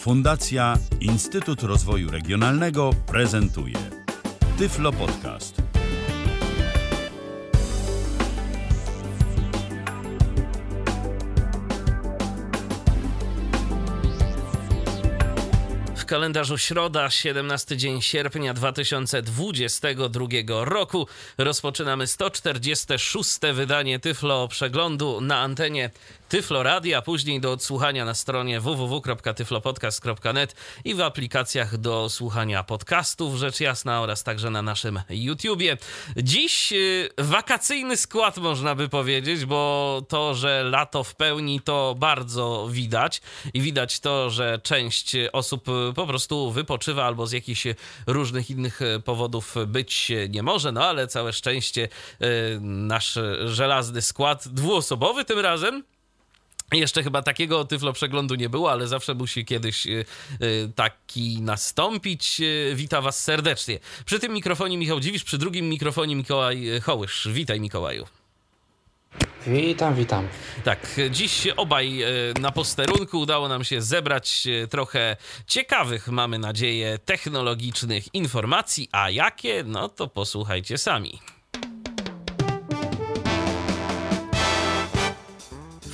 Fundacja Instytut Rozwoju Regionalnego prezentuje Tyflo Podcast. W kalendarzu środa, 17 dzień sierpnia 2022 roku. Rozpoczynamy 146. wydanie Tyflo Przeglądu na antenie Tyflo Radio, a później do odsłuchania na stronie www.tyflopodcast.net i w aplikacjach do słuchania podcastów, rzecz jasna, oraz także na naszym YouTubie. Dziś y, wakacyjny skład, można by powiedzieć, bo to, że lato w pełni, to bardzo widać. I widać to, że część osób po prostu wypoczywa albo z jakichś różnych innych powodów być nie może, no ale całe szczęście y, nasz żelazny skład, dwuosobowy tym razem, jeszcze chyba takiego tyflo przeglądu nie było, ale zawsze musi kiedyś y, y, taki nastąpić. Y, Witam Was serdecznie. Przy tym mikrofonie Michał Dziwisz, przy drugim mikrofonie Mikołaj Hołysz. Witaj Mikołaju. Witam, witam. Tak, dziś obaj na posterunku udało nam się zebrać trochę ciekawych, mamy nadzieję, technologicznych informacji. A jakie? No to posłuchajcie sami.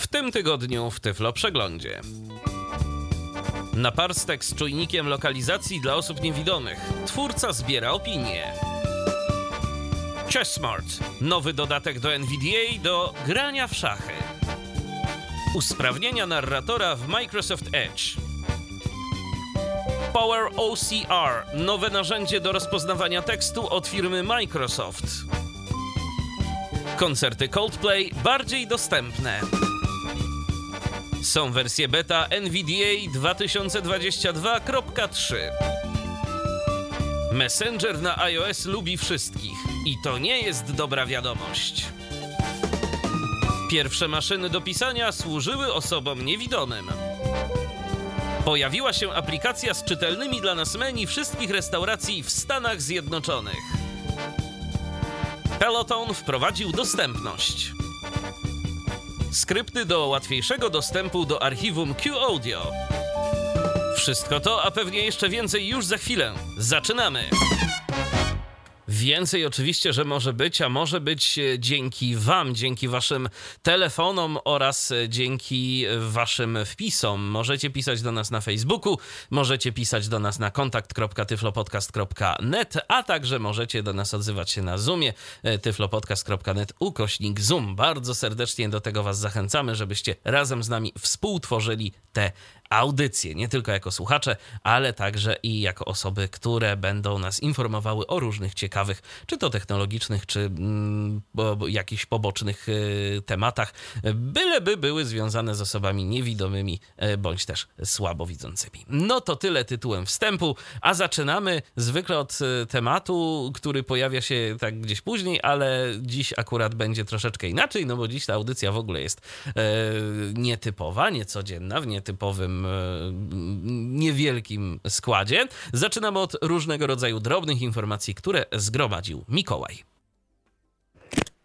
W tym tygodniu w Tyflo Przeglądzie. Naparstek z czujnikiem lokalizacji dla osób niewidomych. Twórca zbiera opinie. Chessmart. Nowy dodatek do NVDA do grania w szachy. Usprawnienia narratora w Microsoft Edge. Power OCR. Nowe narzędzie do rozpoznawania tekstu od firmy Microsoft. Koncerty Coldplay bardziej dostępne. Są wersje beta NVDA 2022.3. Messenger na iOS lubi wszystkich i to nie jest dobra wiadomość. Pierwsze maszyny do pisania służyły osobom niewidomym. Pojawiła się aplikacja z czytelnymi dla nas menu wszystkich restauracji w Stanach Zjednoczonych. Peloton wprowadził dostępność. Skrypty do łatwiejszego dostępu do archiwum Q-Audio. Wszystko to, a pewnie jeszcze więcej już za chwilę. Zaczynamy! Więcej oczywiście, że może być, a może być e, dzięki Wam, dzięki Waszym telefonom oraz e, dzięki Waszym wpisom. Możecie pisać do nas na Facebooku, możecie pisać do nas na kontakt.tyflopodcast.net, a także możecie do nas odzywać się na Zoomie e, tyflopodcast.net ukośnik Zoom. Bardzo serdecznie do tego Was zachęcamy, żebyście razem z nami współtworzyli te audycje, nie tylko jako słuchacze, ale także i jako osoby, które będą nas informowały o różnych ciekawych, czy to technologicznych, czy mm, jakichś pobocznych y, tematach, byleby były związane z osobami niewidomymi, y, bądź też słabowidzącymi. No to tyle tytułem wstępu, a zaczynamy zwykle od y, tematu, który pojawia się tak gdzieś później, ale dziś akurat będzie troszeczkę inaczej, no bo dziś ta audycja w ogóle jest nietypowa, niecodzienna, w nietypowym E, niewielkim składzie. Zaczynamy od różnego rodzaju drobnych informacji, które zgromadził Mikołaj.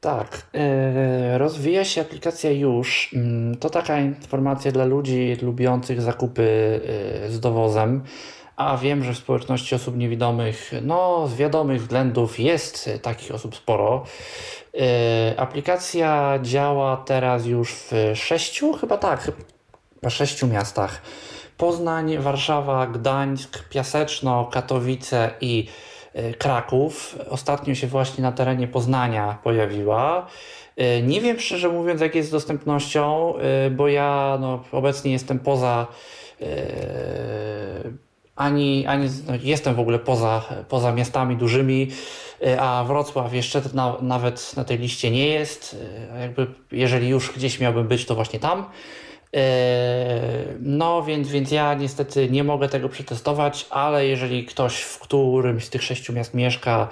Tak, e, rozwija się aplikacja już. Mm, to taka informacja dla ludzi lubiących zakupy e, z dowozem. A wiem, że w społeczności osób niewidomych, no z wiadomych względów jest takich osób sporo. Aplikacja działa teraz już w sześciu, chyba tak, sześciu miastach. Poznań, Warszawa, Gdańsk, Piaseczno, Katowice i e, Kraków. Ostatnio się właśnie na terenie Poznania pojawiła. E, nie wiem szczerze mówiąc, jak jest z dostępnością, e, bo ja no, obecnie jestem poza. Ani, ani no, jestem w ogóle poza, poza miastami dużymi, a Wrocław jeszcze na, nawet na tej liście nie jest. Jakby, jeżeli już gdzieś miałbym być, to właśnie tam. Yy, no więc, więc ja niestety nie mogę tego przetestować, ale jeżeli ktoś w którymś z tych sześciu miast mieszka,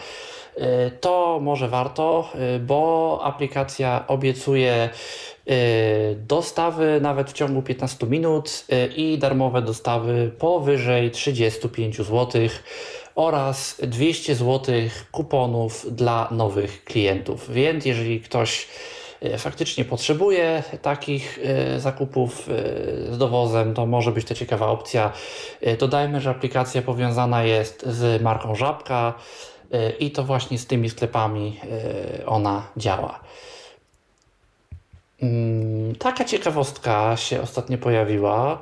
yy, to może warto, yy, bo aplikacja obiecuje dostawy nawet w ciągu 15 minut i darmowe dostawy powyżej 35 zł oraz 200 zł kuponów dla nowych klientów. Więc jeżeli ktoś faktycznie potrzebuje takich zakupów z dowozem, to może być to ciekawa opcja. Dodajmy, że aplikacja powiązana jest z marką Żabka i to właśnie z tymi sklepami ona działa. Mm, taka ciekawostka się ostatnio pojawiła.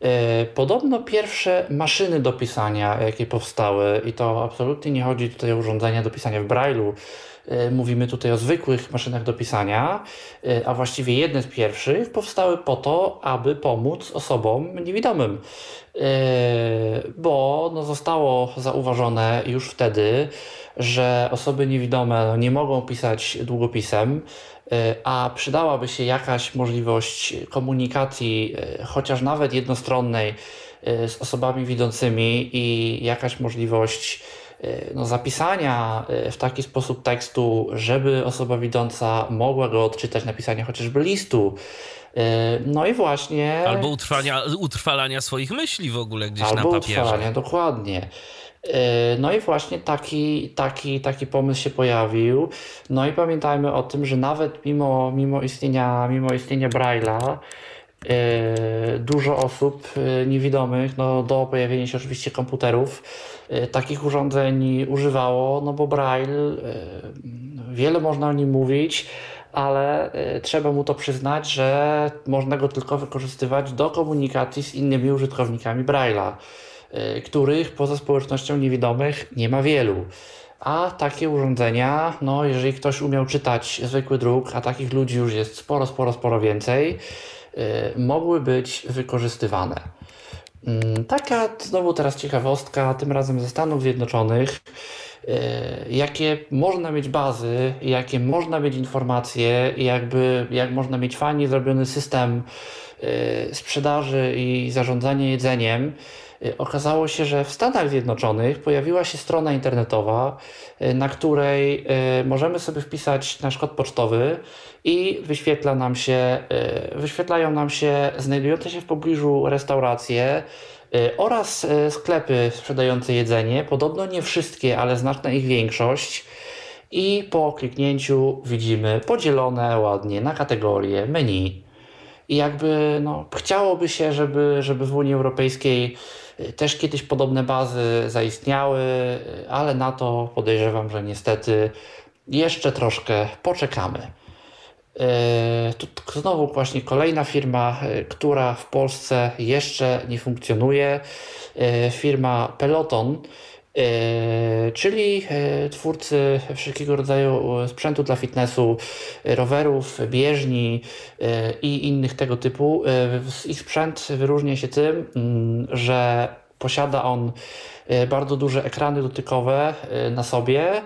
E, podobno pierwsze maszyny do pisania, jakie powstały, i to absolutnie nie chodzi tutaj o urządzenia do pisania w Braille'u, e, mówimy tutaj o zwykłych maszynach do pisania, e, a właściwie jedne z pierwszych powstały po to, aby pomóc osobom niewidomym. Bo no, zostało zauważone już wtedy, że osoby niewidome no, nie mogą pisać długopisem, E, a przydałaby się jakaś możliwość komunikacji, e, chociaż nawet jednostronnej, e, z osobami widzącymi i jakaś możliwość no, zapisania w taki sposób tekstu, żeby osoba widząca mogła go odczytać, napisania chociażby listu. No i właśnie. Albo utrwania, utrwalania swoich myśli w ogóle gdzieś na papierze. Utrwalania, dokładnie. No i właśnie taki, taki, taki pomysł się pojawił. No i pamiętajmy o tym, że nawet mimo, mimo istnienia, mimo istnienia Braille'a, dużo osób e, niewidomych, no do pojawienia się oczywiście komputerów, takich urządzeń używało, no bo Braille, wiele można o nim mówić, ale trzeba mu to przyznać, że można go tylko wykorzystywać do komunikacji z innymi użytkownikami Braille'a. Których poza społecznością niewidomych nie ma wielu. A takie urządzenia, no jeżeli ktoś umiał czytać zwykły druk, a takich ludzi już jest sporo, sporo, sporo więcej, mogły być wykorzystywane. Mm, taka znowu teraz ciekawostka, tym razem ze Stanów Zjednoczonych, y, jakie można mieć bazy, jakie można mieć informacje, jakby jak można mieć fajnie zrobiony system sprzedaży i zarządzania jedzeniem, Y, okazało się, że w Stanach Zjednoczonych pojawiła się strona internetowa, y, na której y, możemy sobie wpisać nasz kod pocztowy i wyświetla nam się, wyświetlają nam się znajdujące się w pobliżu restauracje oraz sklepy sprzedające jedzenie. Podobno nie wszystkie, ale znaczna ich większość. I po kliknięciu widzimy podzielone ładnie na kategorie menu. I jakby no, chciałoby się, żeby, żeby w Unii Europejskiej też kiedyś podobne bazy zaistniały, ale na to podejrzewam, że niestety jeszcze troszkę poczekamy. E, tu znowu właśnie kolejna firma, e, która w Polsce jeszcze nie funkcjonuje. E, firma Peloton czyli e, twórcy wszelkiego rodzaju e, sprzętu dla fitnessu, rowerów, bieżni i innych tego typu. Ich sprzęt wyróżnia się tym, mm, że posiada on bardzo duże ekrany dotykowe na sobie,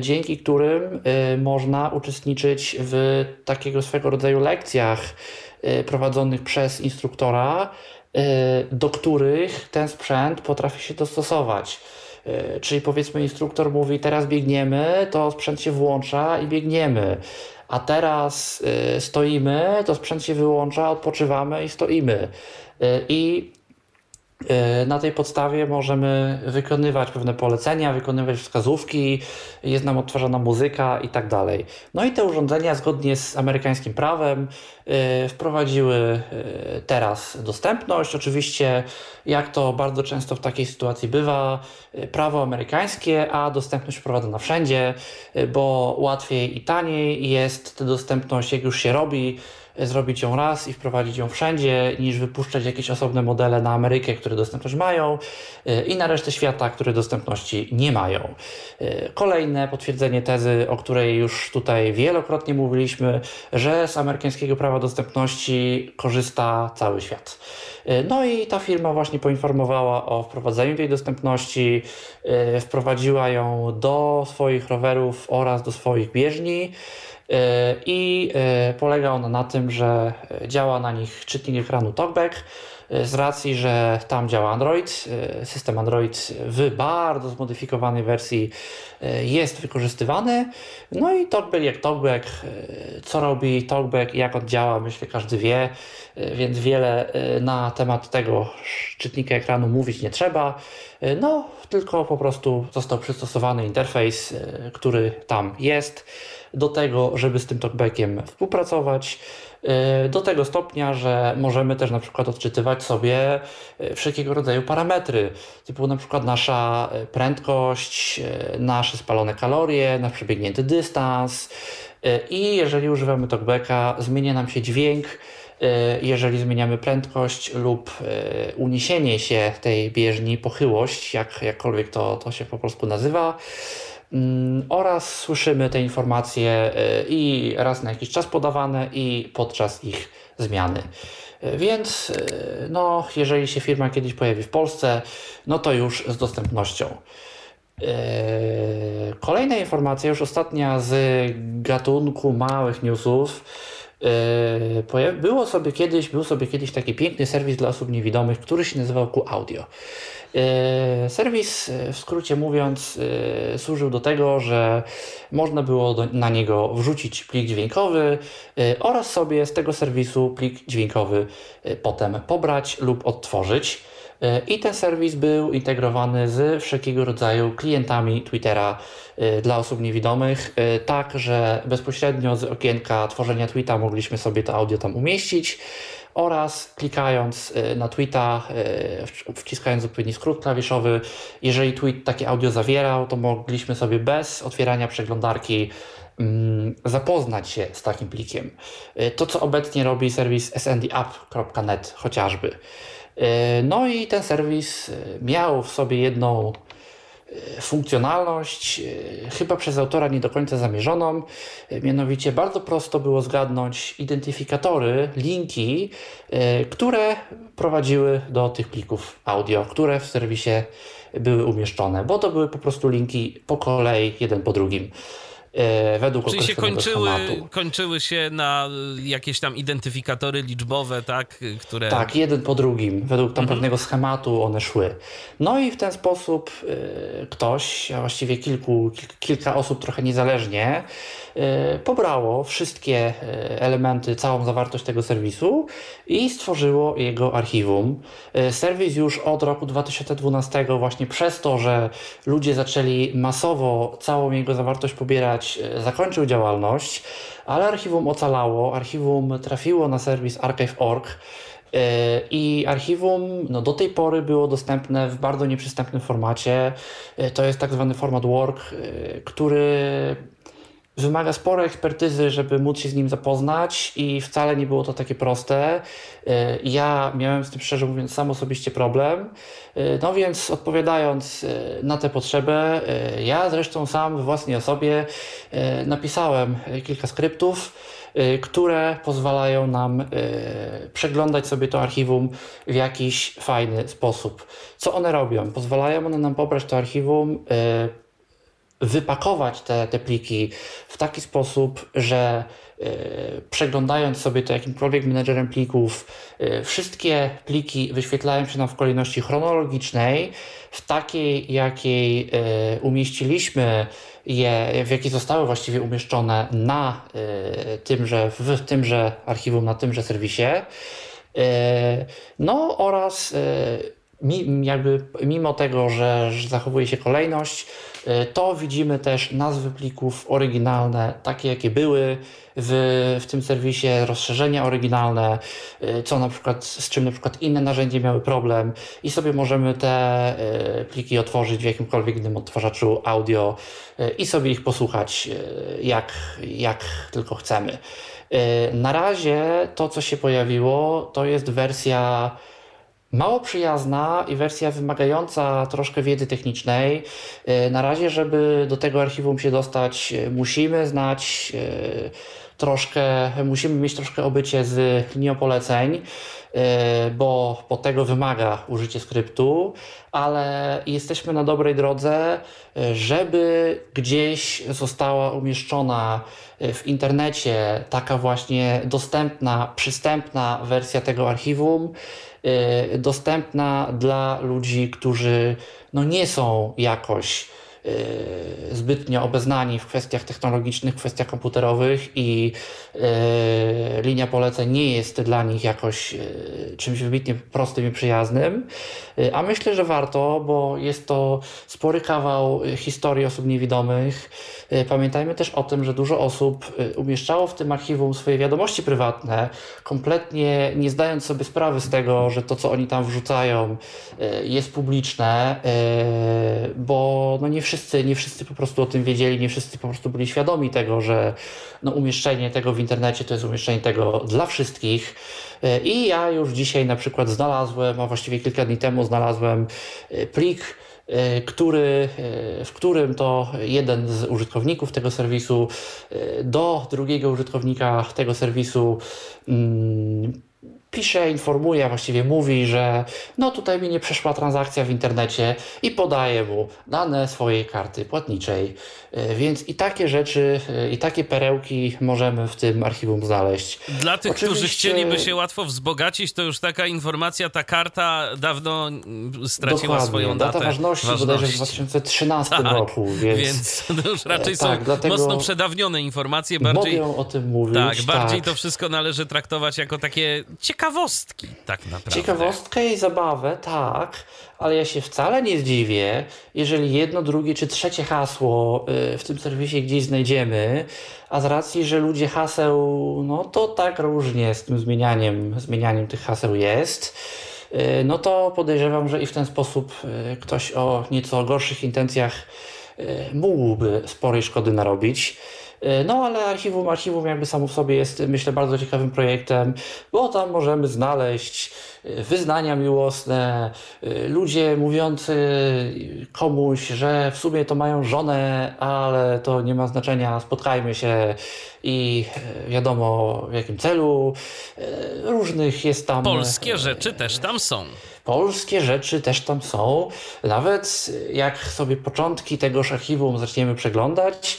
dzięki którym można uczestniczyć w takiego swego rodzaju lekcjach prowadzonych przez instruktora, do których ten sprzęt potrafi się dostosować. E, czyli powiedzmy instruktor mówi teraz biegniemy, to sprzęt się włącza i biegniemy. A teraz e, stoimy, to sprzęt się wyłącza, odpoczywamy i stoimy. E, I na tej podstawie możemy wykonywać pewne polecenia, wykonywać wskazówki, jest nam odtwarzana muzyka i tak dalej. No i te urządzenia zgodnie z amerykańskim prawem e, wprowadziły e, teraz dostępność. Oczywiście, jak to bardzo często w takiej sytuacji bywa, prawo amerykańskie, a dostępność wprowadzona wszędzie, bo łatwiej i taniej jest tę dostępność, jak już się robi, zrobić ją raz i wprowadzić ją wszędzie, niż wypuszczać jakieś osobne modele na Amerykę, które dostępność mają y, i na resztę świata, które dostępności nie mają. Y, kolejne potwierdzenie tezy, o której już tutaj wielokrotnie mówiliśmy, że z amerykańskiego prawa dostępności korzysta cały świat. Y, no i ta firma właśnie poinformowała o wprowadzeniu tej dostępności, wprowadziła ją do swoich rowerów oraz do swoich bieżni. E, i e, polega ona na tym, że działa na nich czytnik ekranu TalkBack e, z racji, że tam działa Android. System Android w bardzo zmodyfikowanej wersji jest wykorzystywany. No i TalkBack jak TalkBack, co robi TalkBack i jak on działa, myślę każdy wie, więc wiele na temat tego czytnika ekranu mówić nie trzeba. No, tylko po prostu został przystosowany interfejs, który tam jest do tego, żeby z tym talkbackiem współpracować. Do tego stopnia, że możemy też na przykład odczytywać sobie wszelkiego rodzaju parametry, typu na przykład nasza prędkość, nasze spalone kalorie, nasz przebiegnięty dystans. I jeżeli używamy talkbacka, zmienia nam się dźwięk E, jeżeli zmieniamy prędkość lub e, uniesienie się tej bieżni, pochyłość, jak, jakkolwiek to, to się po polsku nazywa. Mm, oraz słyszymy te informacje e, i raz na jakiś czas podawane, i podczas ich zmiany. Więc no, jeżeli się firma kiedyś pojawi w Polsce, no to już z dostępnością. Kolejna informacja, już ostatnia z gatunku małych newsów. Było sobie kiedyś, był sobie kiedyś taki piękny serwis dla osób niewidomych, który się nazywał Q Audio. Yy, serwis, yy, w skrócie mówiąc, służył do tego, że można było do, na niego wrzucić plik dźwiękowy oraz sobie z tego serwisu plik dźwiękowy potem pobrać lub odtworzyć. E, I ten serwis był integrowany z wszelkiego rodzaju klientami Twittera e, dla osób niewidomych, e, tak że bezpośrednio z okienka tworzenia tweeta mogliśmy sobie to audio tam umieścić oraz klikając na tweeta, wciskając odpowiedni skrót klawiszowy, jeżeli tweet takie audio zawierał, to mogliśmy sobie bez otwierania przeglądarki mm, zapoznać się z takim plikiem. To, co obecnie robi serwis sndapp.net chociażby. No i ten serwis miał w sobie jedną funkcjonalność, chyba przez autora nie do końca zamierzoną. Mianowicie bardzo prosto było zgadnąć identyfikatory, linki, które prowadziły do tych plików audio, które w serwisie były umieszczone, bo to były po prostu linki po kolei, jeden po drugim. E, według Czyli się kończyły, kończyły się na jakieś tam identyfikatory liczbowe, tak? Które... Tak, jeden po drugim. Według tam mhm. pewnego schematu one szły. No i w ten sposób ktoś, a właściwie kilku, kilka osób trochę niezależnie, pobrało wszystkie elementy, całą zawartość tego serwisu i stworzyło jego archiwum. Serwis już od roku 2012 właśnie przez to, że ludzie zaczęli masowo całą jego zawartość pobierać E, zakończył działalność, ale archiwum ocalało, archiwum trafiło na serwis archive.org e, i archiwum no, do tej pory było dostępne w bardzo nieprzystępnym formacie. E, to jest tak zwany format work, który wymaga sporej ekspertyzy, żeby móc się z nim zapoznać i wcale nie było to takie proste. E, ja miałem z tym szczerze mówiąc sam osobiście problem. E, no więc odpowiadając e, na tę potrzebę, ja zresztą sam w własnej osobie napisałem kilka skryptów, które pozwalają nam przeglądać sobie to archiwum w jakiś fajny sposób. Co one robią? Pozwalają one nam pobrać to archiwum, wypakować te, te pliki w taki sposób, że y, przeglądając sobie to jakimkolwiek menedżerem plików, y, wszystkie pliki wyświetlają się nam w kolejności chronologicznej, w takiej, jakiej y, umieściliśmy je, w jakiej zostały właściwie umieszczone na tymże, w tymże archiwum, na tymże serwisie. No oraz jakby mimo tego, że, że zachowuje się kolejność, y, to widzimy też nazwy plików oryginalne, takie jakie były w, w tym serwisie, rozszerzenia oryginalne, y, co na przykład, z czym na przykład inne narzędzia miały problem i sobie możemy te y, pliki otworzyć w jakimkolwiek innym odtwarzaczu audio i sobie ich posłuchać jak, jak tylko chcemy. Na razie to, co się pojawiło, to jest wersja mało przyjazna i wersja wymagająca troszkę wiedzy technicznej. E, na razie, żeby do tego archiwum się dostać, e, musimy znać e, troszkę, musimy mieć troszkę obycie z linią poleceń, bo, bo tego wymaga użycie skryptu, ale jesteśmy na dobrej drodze, żeby gdzieś została umieszczona w internecie taka właśnie dostępna, przystępna wersja tego archiwum, dostępna dla ludzi, którzy no nie są jakoś zbytnio obeznani w kwestiach technologicznych, w kwestiach komputerowych i linia poleceń nie jest dla nich jakoś czymś wybitnie prostym i przyjaznym. A myślę, że warto, bo jest to spory kawał historii osób niewidomych. Pamiętajmy też o tym, że dużo osób umieszczało w tym archiwum swoje wiadomości prywatne, kompletnie nie zdając sobie sprawy z tego, że to, co oni tam wrzucają, e, jest publiczne, e, bo no nie, wszyscy, nie wszyscy po prostu o tym wiedzieli, nie wszyscy po prostu byli świadomi tego, że no umieszczenie tego w internecie to jest umieszczenie tego dla wszystkich. E, I ja już dzisiaj na przykład znalazłem, a właściwie kilka dni temu znalazłem plik, który, w którym to jeden z użytkowników tego serwisu do drugiego użytkownika tego serwisu mm, pisze, informuje, właściwie mówi, że no tutaj mi nie przeszła transakcja w internecie i podaje mu dane swojej karty płatniczej. E, więc i takie rzeczy, e, i takie perełki możemy w tym archiwum znaleźć. Dla tych, Oczywiście... którzy chcieliby się łatwo wzbogacić, to już taka informacja, ta karta dawno straciła Dokładnie. swoją datę. Data ważności, ważności. bodajże w 2013 tak, roku. Więc, więc to już raczej e, tak, są mocno przedawnione informacje. Bardziej, mogę o tym mówić. Tak, bardziej tak. to wszystko należy traktować jako takie ciekawostki tak naprawdę. Ciekawostkę i zabawę, tak, ale ja się wcale nie zdziwię, jeżeli jedno, drugie czy trzecie hasło y, w tym serwisie gdzieś znajdziemy, a z racji, że ludzie haseł, no to tak różnie z tym zmienianiem, zmienianiem tych haseł jest, y, no to podejrzewam, że i w ten sposób y, ktoś o nieco gorszych intencjach mógłby sporej szkody narobić. E, no ale archiwum, archiwum jakby samo w sobie jest myślę bardzo ciekawym projektem, bo tam możemy znaleźć e, wyznania miłosne, e, ludzie mówiący komuś, że w sumie to mają żonę, ale to nie ma znaczenia, spotkajmy się i wiadomo w jakim celu. Różnych jest tam. Polskie rzeczy też tam są polskie rzeczy też tam są. Nawet jak sobie początki tegoż archiwum zaczniemy przeglądać,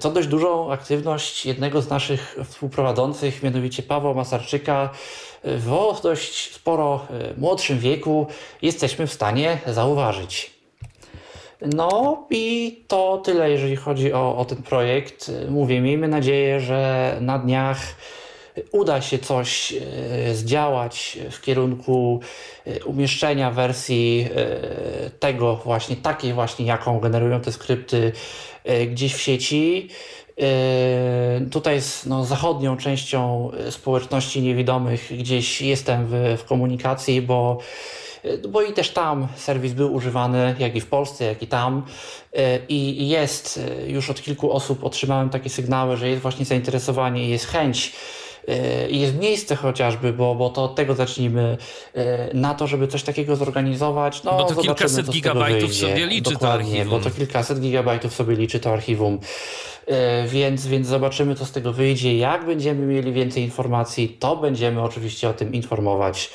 to dość dużą aktywność jednego z naszych współprowadzących, mianowicie Pawła Masarczyka, w dość sporo e, młodszym wieku jesteśmy w stanie zauważyć. No i to tyle, jeżeli chodzi o, o ten projekt. Mówię, miejmy nadzieję, że na dniach uda się coś e, zdziałać w kierunku e, umieszczenia wersji tego właśnie, takiej właśnie, jaką generują te skrypty E, gdzieś w sieci. E, tutaj z no, zachodnią częścią społeczności niewidomych gdzieś jestem w, w komunikacji, bo bo i też tam serwis był używany, jak i w Polsce, jak i tam. E, I jest już od kilku osób otrzymałem takie sygnały, że jest właśnie zainteresowanie i jest chęć jest miejsce chociażby, bo, bo to od tego zacznijmy, e, na to, żeby coś takiego zorganizować. No, bo to kilkaset gigabajtów sobie liczy Dokładnie, to archiwum. bo to kilkaset gigabajtów sobie liczy to archiwum. E, więc, więc zobaczymy, co z tego wyjdzie. Jak będziemy mieli więcej informacji, to będziemy oczywiście o tym informować.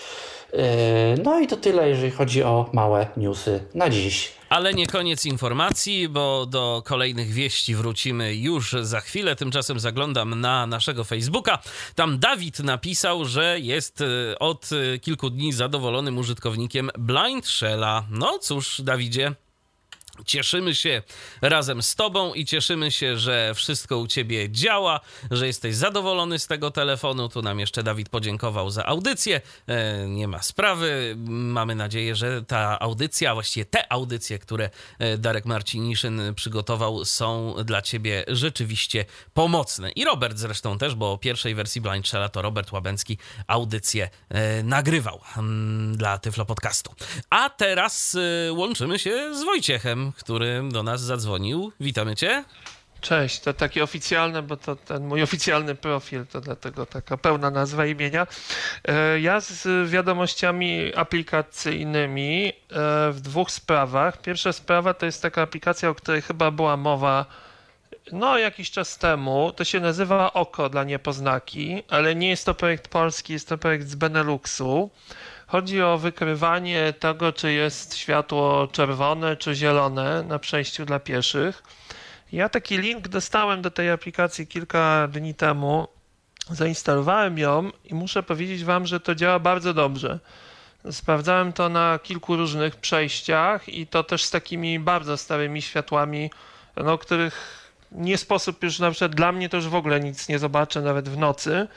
E, no i to tyle, jeżeli chodzi o małe newsy na dziś. Ale nie koniec informacji, bo do kolejnych wieści wrócimy już za chwilę. Tymczasem zaglądam na naszego Facebooka. Tam Dawid napisał, że jest e, od e, kilku dni zadowolonym użytkownikiem Blind Shella. No cóż, Dawidzie, Cieszymy się razem z Tobą i cieszymy się, że wszystko u Ciebie działa, że jesteś zadowolony z tego telefonu. Tu nam jeszcze Dawid podziękował za audycję. E, nie ma sprawy. Mamy nadzieję, że ta audycja, właściwie te audycje, które e, Darek Marciniszyn przygotował, są dla Ciebie rzeczywiście pomocne. I Robert zresztą też, bo o pierwszej wersji Blind Shella to Robert Łabęcki audycję e, nagrywał dla Tyflo Podcastu. A teraz łączymy się z Wojciechem który do nas zadzwonił. Witamy cię. Cześć, to takie oficjalne, bo to ten mój oficjalny profil, to dlatego taka pełna nazwa imienia. E, ja z wiadomościami aplikacyjnymi e, w dwóch sprawach. Pierwsza sprawa to jest taka aplikacja, o której chyba była mowa no jakiś czas temu. To się nazywa Oko dla niepoznaki, ale nie jest to projekt polski, jest to projekt z Beneluxu. Chodzi o wykrywanie tego, czy jest światło czerwone czy zielone na przejściu dla pieszych. Ja taki link dostałem do tej aplikacji kilka dni temu. Zainstalowałem ją i muszę powiedzieć Wam, że to działa bardzo dobrze. Sprawdzałem to na kilku różnych przejściach i to też z takimi bardzo starymi światłami, no, których nie sposób już na przykład dla mnie to już w ogóle nic nie zobaczę nawet w nocy,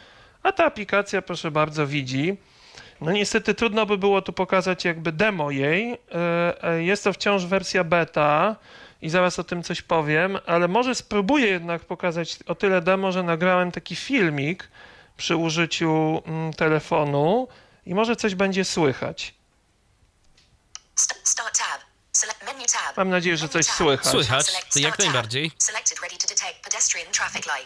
a ta aplikacja proszę bardzo widzi. No niestety trudno by było tu pokazać jakby demo jej. E, e, jest to wciąż wersja beta i zaraz o tym coś powiem, ale może spróbuję jednak pokazać o tyle demo, że nagrałem taki filmik przy użyciu mm, telefonu i może coś będzie słychać. Start tab. Mam nadzieję, że coś słychać. Słychać, jak najbardziej.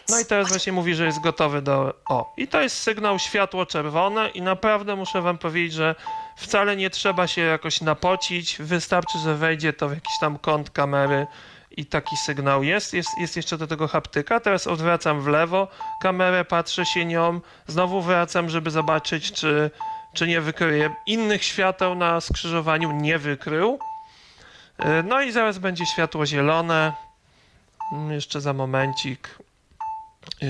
No i teraz właśnie mówi, że jest gotowy do... O, i to jest sygnał światło czerwone i naprawdę muszę wam powiedzieć, że wcale nie trzeba się jakoś napocić, wystarczy, że wejdzie to w jakiś tam kąt kamery i taki sygnał jest. jest. Jest jeszcze do tego haptyka. Teraz odwracam w lewo kamerę, patrzę się nią, znowu wracam, żeby zobaczyć, czy, czy nie wykryje. Innych świateł na skrzyżowaniu nie wykrył. E, no i zaraz będzie światło zielone. Mm, jeszcze za momencik. E,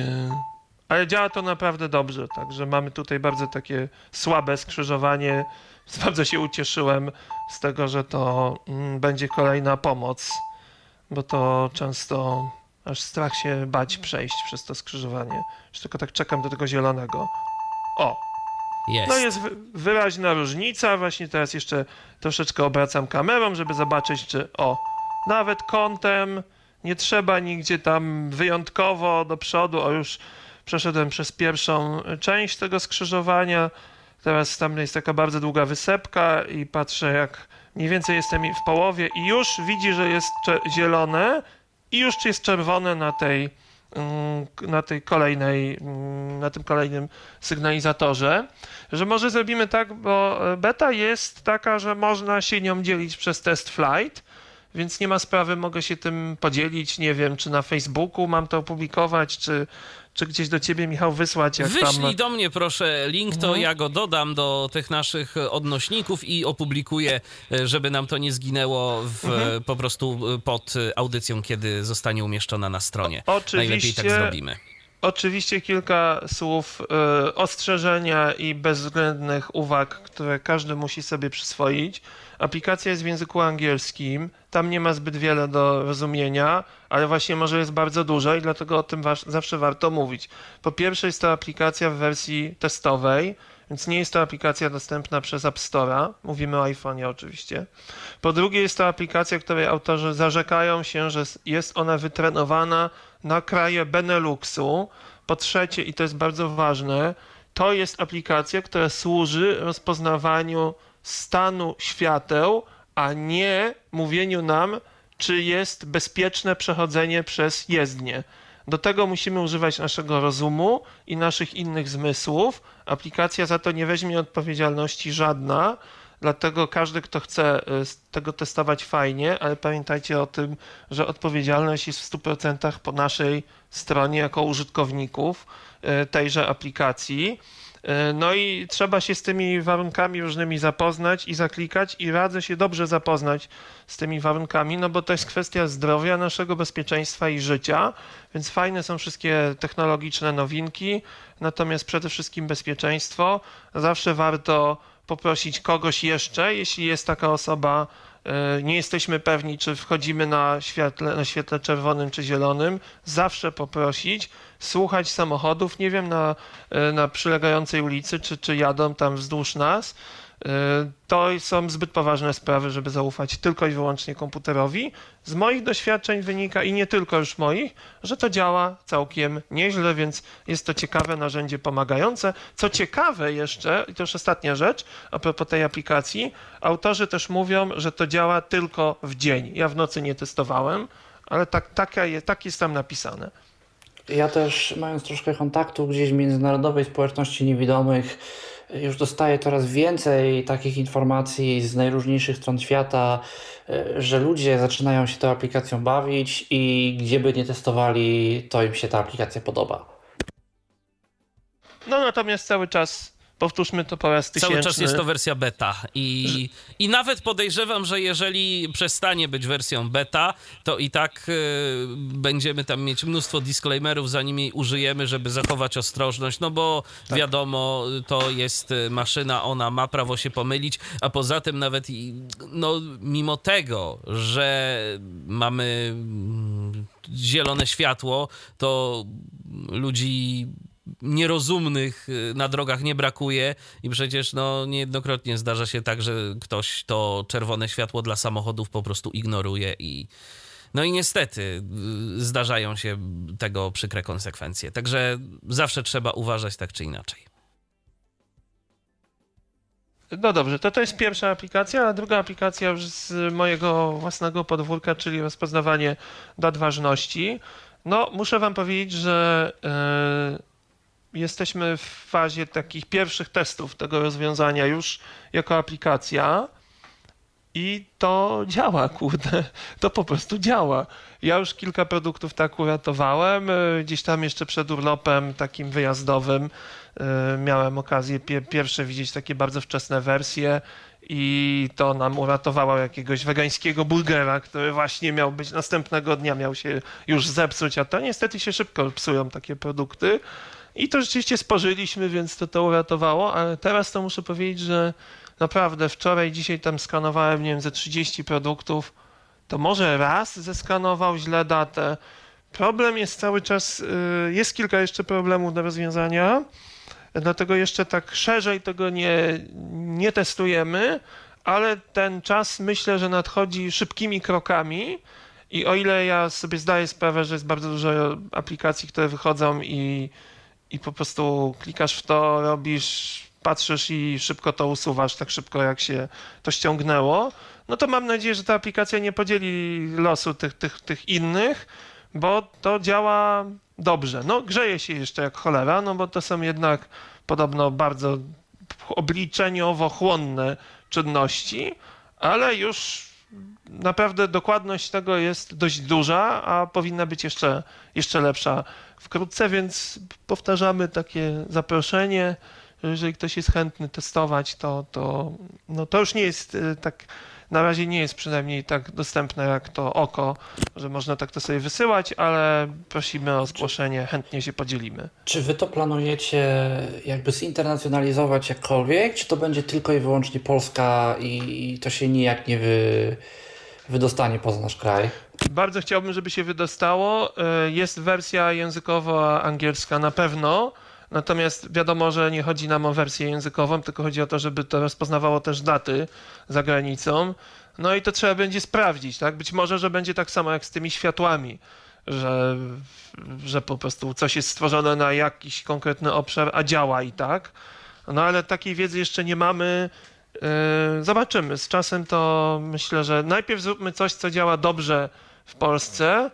ale działa to naprawdę dobrze, także mamy tutaj bardzo takie słabe skrzyżowanie. Bardzo się ucieszyłem z tego, że to mm, będzie kolejna pomoc, bo to często aż strach się bać przejść przez to skrzyżowanie. Już tylko tak czekam do tego zielonego. O, jest. No jest wyraźna różnica. Właśnie teraz jeszcze troszeczkę obracam kamerą, żeby zobaczyć, czy o, nawet kątem nie trzeba nigdzie tam wyjątkowo do przodu. O, już przeszedłem przez pierwszą część tego skrzyżowania. Teraz tam jest taka bardzo długa wysepka i patrzę, jak mniej więcej jestem w połowie i już widzi, że jest zielone i już jest czerwone na tej na tej kolejnej, mm, na tym kolejnym sygnalizatorze, że może zrobimy tak, bo beta jest taka, że można się nią dzielić przez test flight, więc nie ma sprawy, mogę się tym podzielić, nie wiem, czy na Facebooku mam to opublikować, czy, czy gdzieś do ciebie, Michał, wysłać. Jak Wyślij tam... do mnie proszę link, to mhm. ja go dodam do tych naszych odnośników i opublikuję, żeby nam to nie zginęło w, mhm. po prostu pod audycją, kiedy zostanie umieszczona na stronie. O, oczywiście, Najlepiej tak zrobimy. Oczywiście kilka słów y, ostrzeżenia i bezwzględnych uwag, które każdy musi sobie przyswoić. Aplikacja jest w języku angielskim, tam nie ma zbyt wiele do rozumienia, ale właśnie może jest bardzo dużo i dlatego o tym zawsze warto mówić. Po pierwsze jest to aplikacja w wersji testowej, więc nie jest to aplikacja dostępna przez App Store'a. Mówimy o iPhone'ie oczywiście. Po drugie jest to aplikacja, której autorzy zarzekają się, że jest ona wytrenowana na kraje Beneluxu. Po trzecie, i to jest bardzo ważne, to jest aplikacja, która służy rozpoznawaniu stanu świateł, a nie mówieniu nam, czy jest bezpieczne przechodzenie przez jezdnię. Do tego musimy używać naszego rozumu i naszych innych zmysłów. Aplikacja za to nie weźmie odpowiedzialności żadna, dlatego każdy, kto chce y, tego testować fajnie, ale pamiętajcie o tym, że odpowiedzialność jest w 100% po naszej stronie jako użytkowników y, tejże aplikacji. E, no i trzeba się z tymi warunkami różnymi zapoznać i zaklikać i radzę się dobrze zapoznać z tymi warunkami, no bo to jest kwestia zdrowia, naszego bezpieczeństwa i życia, więc fajne są wszystkie technologiczne nowinki, natomiast przede wszystkim bezpieczeństwo. Zawsze warto poprosić kogoś jeszcze, jeśli jest taka osoba, nie jesteśmy pewni, czy wchodzimy na świetle, na świetle czerwonym czy zielonym, zawsze poprosić, słuchać samochodów, nie wiem, na, e, na przylegającej ulicy, czy, czy jadą tam wzdłuż nas. E, to są zbyt poważne sprawy, żeby zaufać tylko i wyłącznie komputerowi. Z moich doświadczeń wynika, i nie tylko już moich, że to działa całkiem nieźle, więc jest to ciekawe narzędzie pomagające. Co ciekawe jeszcze, i to już ostatnia rzecz, a propos tej aplikacji, autorzy też mówią, że to działa tylko w dzień. Ja w nocy nie testowałem, ale tak, tak, tak jest tam napisane. Ja też, mając troszkę kontaktu gdzieś w międzynarodowej społeczności niewidomych, już dostaję coraz więcej takich informacji z najróżniejszych stron świata, że ludzie zaczynają się tą aplikacją bawić i gdzie by nie testowali, to im się ta aplikacja podoba. No natomiast cały czas powtórzmy to po raz tysięczny. Cały czas jest to wersja beta i, i nawet podejrzewam, że jeżeli przestanie być wersją beta, to i tak y, będziemy tam mieć mnóstwo disclaimerów, zanim jej użyjemy, żeby zachować ostrożność, no bo tak. wiadomo, to jest maszyna, ona ma prawo się pomylić, a poza tym nawet no, mimo tego, że mamy zielone światło, to ludzi nierozumnych y, na drogach nie brakuje i przecież no, niejednokrotnie zdarza się tak, że ktoś to czerwone światło dla samochodów po prostu ignoruje i no i niestety y, zdarzają się tego przykre konsekwencje. Także zawsze trzeba uważać tak czy inaczej. No dobrze, to to jest pierwsza aplikacja, a druga aplikacja już z mojego własnego podwórka, czyli rozpoznawanie dat ważności. No, muszę wam powiedzieć, że yy, jesteśmy w fazie takich pierwszych testów tego rozwiązania już jako aplikacja. I to działa, kurde. To po prostu działa. Ja już kilka produktów tak uratowałem. Gdzieś tam jeszcze przed urlopem takim wyjazdowym e, miałem okazję pierwsze widzieć takie bardzo wczesne wersje i to nam uratowało jakiegoś wegańskiego burgera, który właśnie miał być następnego dnia, miał się już zepsuć, a to niestety się szybko psują takie produkty. I to rzeczywiście spożyliśmy, więc to to uratowało, ale teraz to muszę powiedzieć, że naprawdę wczoraj, dzisiaj tam skanowałem, nie wiem, ze 30 produktów, to może raz zeskanował źle datę. Problem jest cały czas, y, jest kilka jeszcze problemów do rozwiązania, dlatego jeszcze tak szerzej tego nie, nie testujemy, ale ten czas myślę, że nadchodzi szybkimi krokami. I o ile ja sobie zdaję sprawę, że jest bardzo dużo aplikacji, które wychodzą i, i po prostu klikasz w to, robisz patrzysz i szybko to usuwasz, tak szybko jak się to ściągnęło, no to mam nadzieję, że ta aplikacja nie podzieli losu tych, tych, tych innych, bo to działa dobrze. No grzeje się jeszcze jak cholera, no bo to są jednak podobno bardzo obliczeniowo chłonne czynności, ale już naprawdę dokładność tego jest dość duża, a powinna być jeszcze, jeszcze lepsza wkrótce, więc powtarzamy takie zaproszenie jeżeli ktoś jest chętny testować, to, to, no to już nie jest y, tak, na razie nie jest przynajmniej tak dostępne jak to oko, że można tak to sobie wysyłać, ale prosimy o zgłoszenie, chętnie się podzielimy. Czy wy to planujecie jakby zinternacjonalizować jakkolwiek, czy to będzie tylko i wyłącznie Polska i to się nijak nie wy, wydostanie poza nasz kraj? Bardzo chciałbym, żeby się wydostało. Y, jest wersja językowa angielska na pewno. Natomiast wiadomo, że nie chodzi nam o wersję językową, tylko chodzi o to, żeby to rozpoznawało też daty za granicą. No i to trzeba będzie sprawdzić, tak? Być może, że będzie tak samo jak z tymi światłami, że, że po prostu coś jest stworzone na jakiś konkretny obszar, a działa i tak. No ale takiej wiedzy jeszcze nie mamy. Yy, zobaczymy. Z czasem to myślę, że najpierw zróbmy coś, co działa dobrze w Polsce,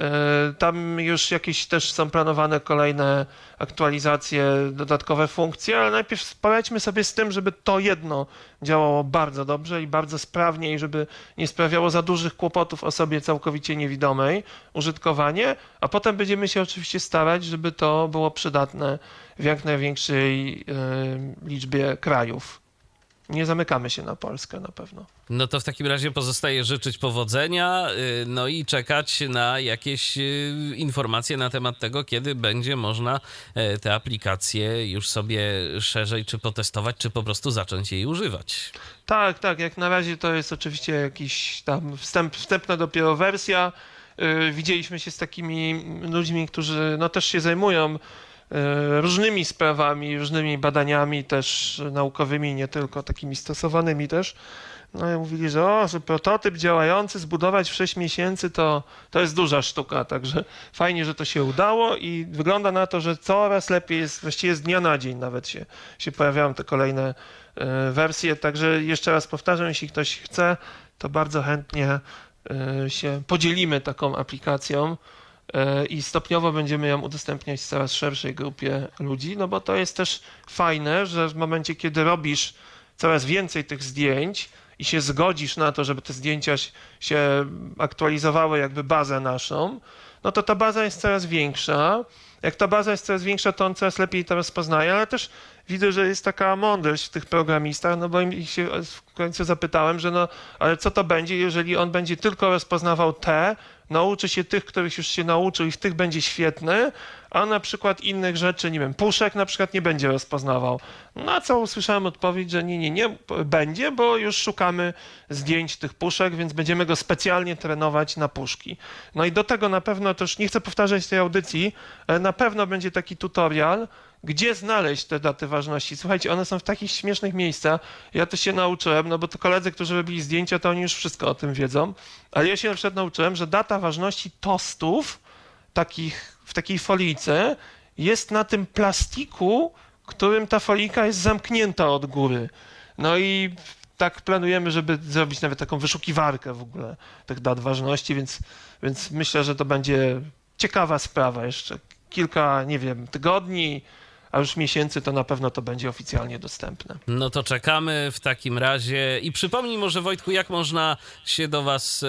E, tam już jakieś też są planowane kolejne aktualizacje, dodatkowe funkcje, ale najpierw poradźmy sobie z tym, żeby to jedno działało bardzo dobrze i bardzo sprawnie i żeby nie sprawiało za dużych kłopotów osobie całkowicie niewidomej użytkowanie, a potem będziemy się oczywiście starać, żeby to było przydatne w jak największej e, liczbie krajów nie zamykamy się na Polskę na pewno. No to w takim razie pozostaje życzyć powodzenia, y, no i czekać na jakieś y, informacje na temat tego, kiedy będzie można e, te aplikacje już sobie szerzej czy potestować, czy po prostu zacząć jej używać. Tak, tak, jak na razie to jest oczywiście jakiś tam wstęp, wstępna dopiero wersja. Y, widzieliśmy się z takimi ludźmi, którzy no też się zajmują różnymi sprawami, różnymi badaniami też naukowymi, nie tylko takimi stosowanymi też. No i mówili, że o, że prototyp działający zbudować w 6 miesięcy to, to jest duża sztuka, także fajnie, że to się udało i wygląda na to, że coraz lepiej jest, właściwie z dnia na dzień nawet się, się pojawiają te kolejne e, wersje, także jeszcze raz powtarzam, jeśli ktoś chce, to bardzo chętnie e, się podzielimy taką aplikacją. E, i stopniowo będziemy ją udostępniać coraz szerszej grupie ludzi, no bo to jest też fajne, że w momencie, kiedy robisz coraz więcej tych zdjęć i się zgodzisz na to, żeby te zdjęcia się aktualizowały jakby bazę naszą, no to ta baza jest coraz większa. Jak ta baza jest coraz większa, to on coraz lepiej to rozpoznaje, ale też widzę, że jest taka mądrość w tych programistach, no bo im się w końcu zapytałem, że no, ale co to będzie, jeżeli on będzie tylko rozpoznawał te, nauczy się tych, których już się nauczył i w tych będzie świetny, a na przykład innych rzeczy, nie wiem, puszek na przykład nie będzie rozpoznawał. Na co usłyszałem odpowiedź, że nie, nie, nie będzie, bo już szukamy zdjęć tych puszek, więc będziemy go specjalnie trenować na puszki. No i do tego na pewno, też nie chcę powtarzać tej audycji, na pewno będzie taki tutorial, gdzie znaleźć te daty ważności. Słuchajcie, one są w takich śmiesznych miejscach. Ja to się nauczyłem, no bo to koledzy, którzy robili zdjęcia, to oni już wszystko o tym wiedzą. Ale ja się na przykład nauczyłem, że data ważności tostów takich, w takiej folijce jest na tym plastiku, którym ta folika jest zamknięta od góry. No i tak planujemy, żeby zrobić nawet taką wyszukiwarkę w ogóle tych dat ważności, więc, więc myślę, że to będzie ciekawa sprawa jeszcze. Kilka, nie wiem, tygodni, a już miesięcy to na pewno to będzie oficjalnie dostępne. No to czekamy w takim razie i przypomnij może Wojtku, jak można się do was, e,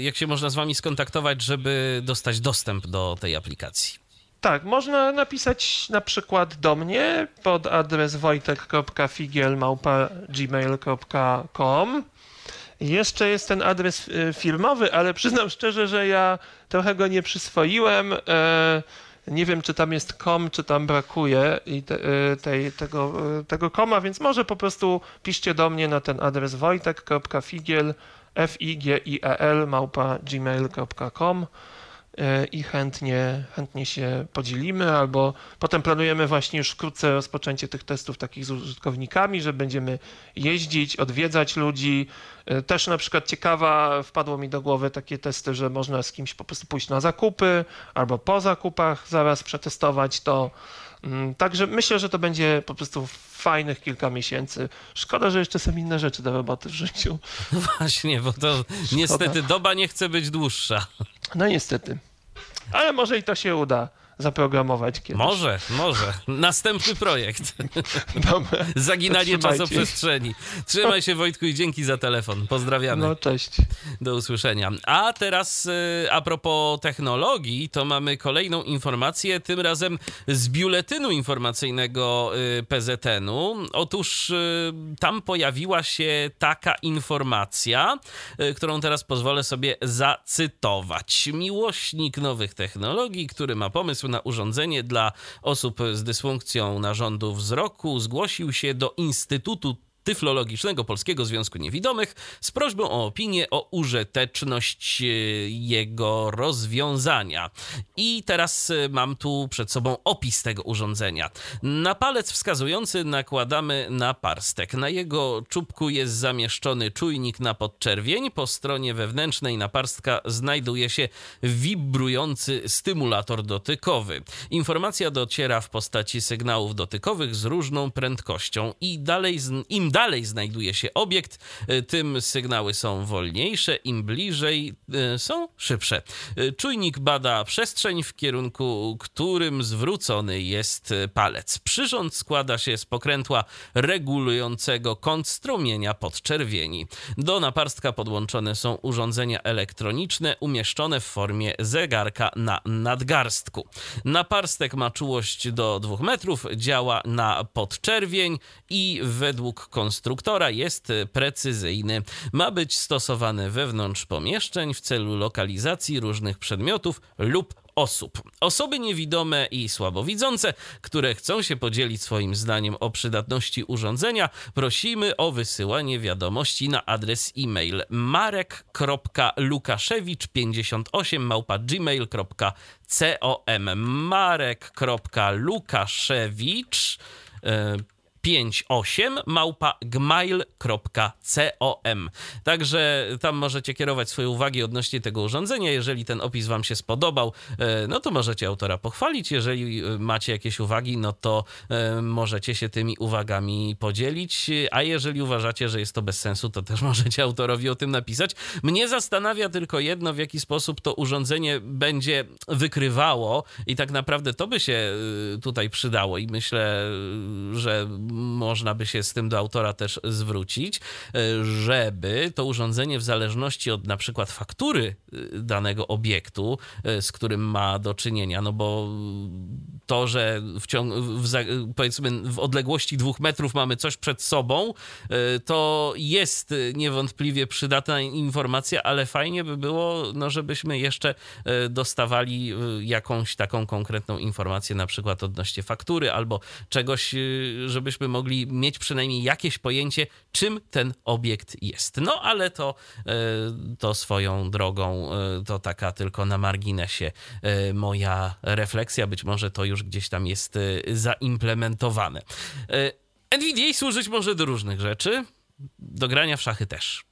jak się można z wami skontaktować, żeby dostać dostęp do tej aplikacji. Tak, można napisać na przykład do mnie pod adres wojtek.figiel.gmail.com jeszcze jest ten adres e, firmowy, ale przyznam szczerze, że ja trochę go nie przyswoiłem. E, nie wiem, czy tam jest kom, czy tam brakuje i te, y, tej, tego, y, tego koma, więc może po prostu piszcie do mnie na ten adres wojtek.figiel f i g i e l małpa gmail.com i chętnie, chętnie się podzielimy, albo potem planujemy właśnie już wkrótce rozpoczęcie tych testów takich z użytkownikami, że będziemy jeździć, odwiedzać ludzi, E, też na przykład ciekawa, wpadło mi do głowy takie testy, że można z kimś po prostu pójść na zakupy albo po zakupach zaraz przetestować to. Mm, także myślę, że to będzie po prostu fajnych kilka miesięcy. Szkoda, że jeszcze są inne rzeczy do roboty w życiu. No właśnie, bo to Szkoda. niestety doba nie chce być dłuższa. No niestety. Ale może i to się uda zaprogramować kiedyś. Może, może. Następny projekt. Dobra. Zaginanie czasoprzestrzeni. Trzymaj się Wojtku i dzięki za telefon. Pozdrawiamy. No cześć. Do usłyszenia. A teraz y, a propos technologii, to mamy kolejną informację, tym razem z biuletynu informacyjnego y, PZN-u. Otóż y, tam pojawiła się taka informacja, którą teraz pozwolę sobie zacytować. Miłośnik nowych technologii, który ma pomysł na urządzenie dla osób z dysfunkcją narządu wzroku zgłosił się do Instytutu Tyflologicznego Polskiego Związku Niewidomych z prośbą o opinię o użyteczność e, jego rozwiązania. I teraz e, mam tu przed sobą opis tego urządzenia. Na palec wskazujący nakładamy naparstek. Na jego czubku jest zamieszczony czujnik na podczerwień. Po stronie wewnętrznej naparstka znajduje się wibrujący stymulator dotykowy. Informacja dociera w postaci sygnałów dotykowych z różną prędkością i dalej im dalej dalej znajduje się obiekt, e, tym sygnały są wolniejsze, im bliżej e, są szybsze. E, czujnik bada przestrzeń, w kierunku którym zwrócony jest palec. Przyrząd składa się z pokrętła regulującego kąt strumienia podczerwieni. Do naparstka podłączone są urządzenia elektroniczne umieszczone w formie zegarka na nadgarstku. Naparstek ma czułość do 2 metrów, działa na podczerwień i według konstruktora jest precyzyjny. Ma być stosowany wewnątrz pomieszczeń w celu lokalizacji różnych przedmiotów lub osób. Osoby niewidome i słabowidzące, które chcą się podzielić swoim zdaniem o przydatności urządzenia, prosimy o wysyłanie wiadomości na adres e-mail marek.lukaszewicz58 małpa marek.lukaszewicz 58 małpa gmail.com. Także tam możecie kierować swoje uwagi odnośnie tego urządzenia. Jeżeli ten opis Wam się spodobał, e, no to możecie autora pochwalić. Jeżeli e, macie jakieś uwagi, no to e, możecie się tymi uwagami podzielić. A jeżeli uważacie, że jest to bez sensu, to też możecie autorowi o tym napisać. Mnie zastanawia tylko jedno, w jaki sposób to urządzenie będzie wykrywało, i tak naprawdę to by się tutaj przydało. I myślę, że można by się z tym do autora też zwrócić, e, żeby to urządzenie w zależności od na przykład faktury e, danego obiektu, e, z którym ma do czynienia, no bo to, że w ciągu, powiedzmy w odległości dwóch metrów mamy coś przed sobą, to jest niewątpliwie przydatna informacja, ale fajnie by było, no, żebyśmy jeszcze dostawali jakąś taką konkretną informację, na przykład odnośnie faktury albo czegoś, żebyśmy mogli mieć przynajmniej jakieś pojęcie, czym ten obiekt jest. No ale to, to swoją drogą, to taka tylko na marginesie moja refleksja. Być może to już gdzieś tam jest zaimplementowane. NVDA służyć może do różnych rzeczy, do grania w szachy też.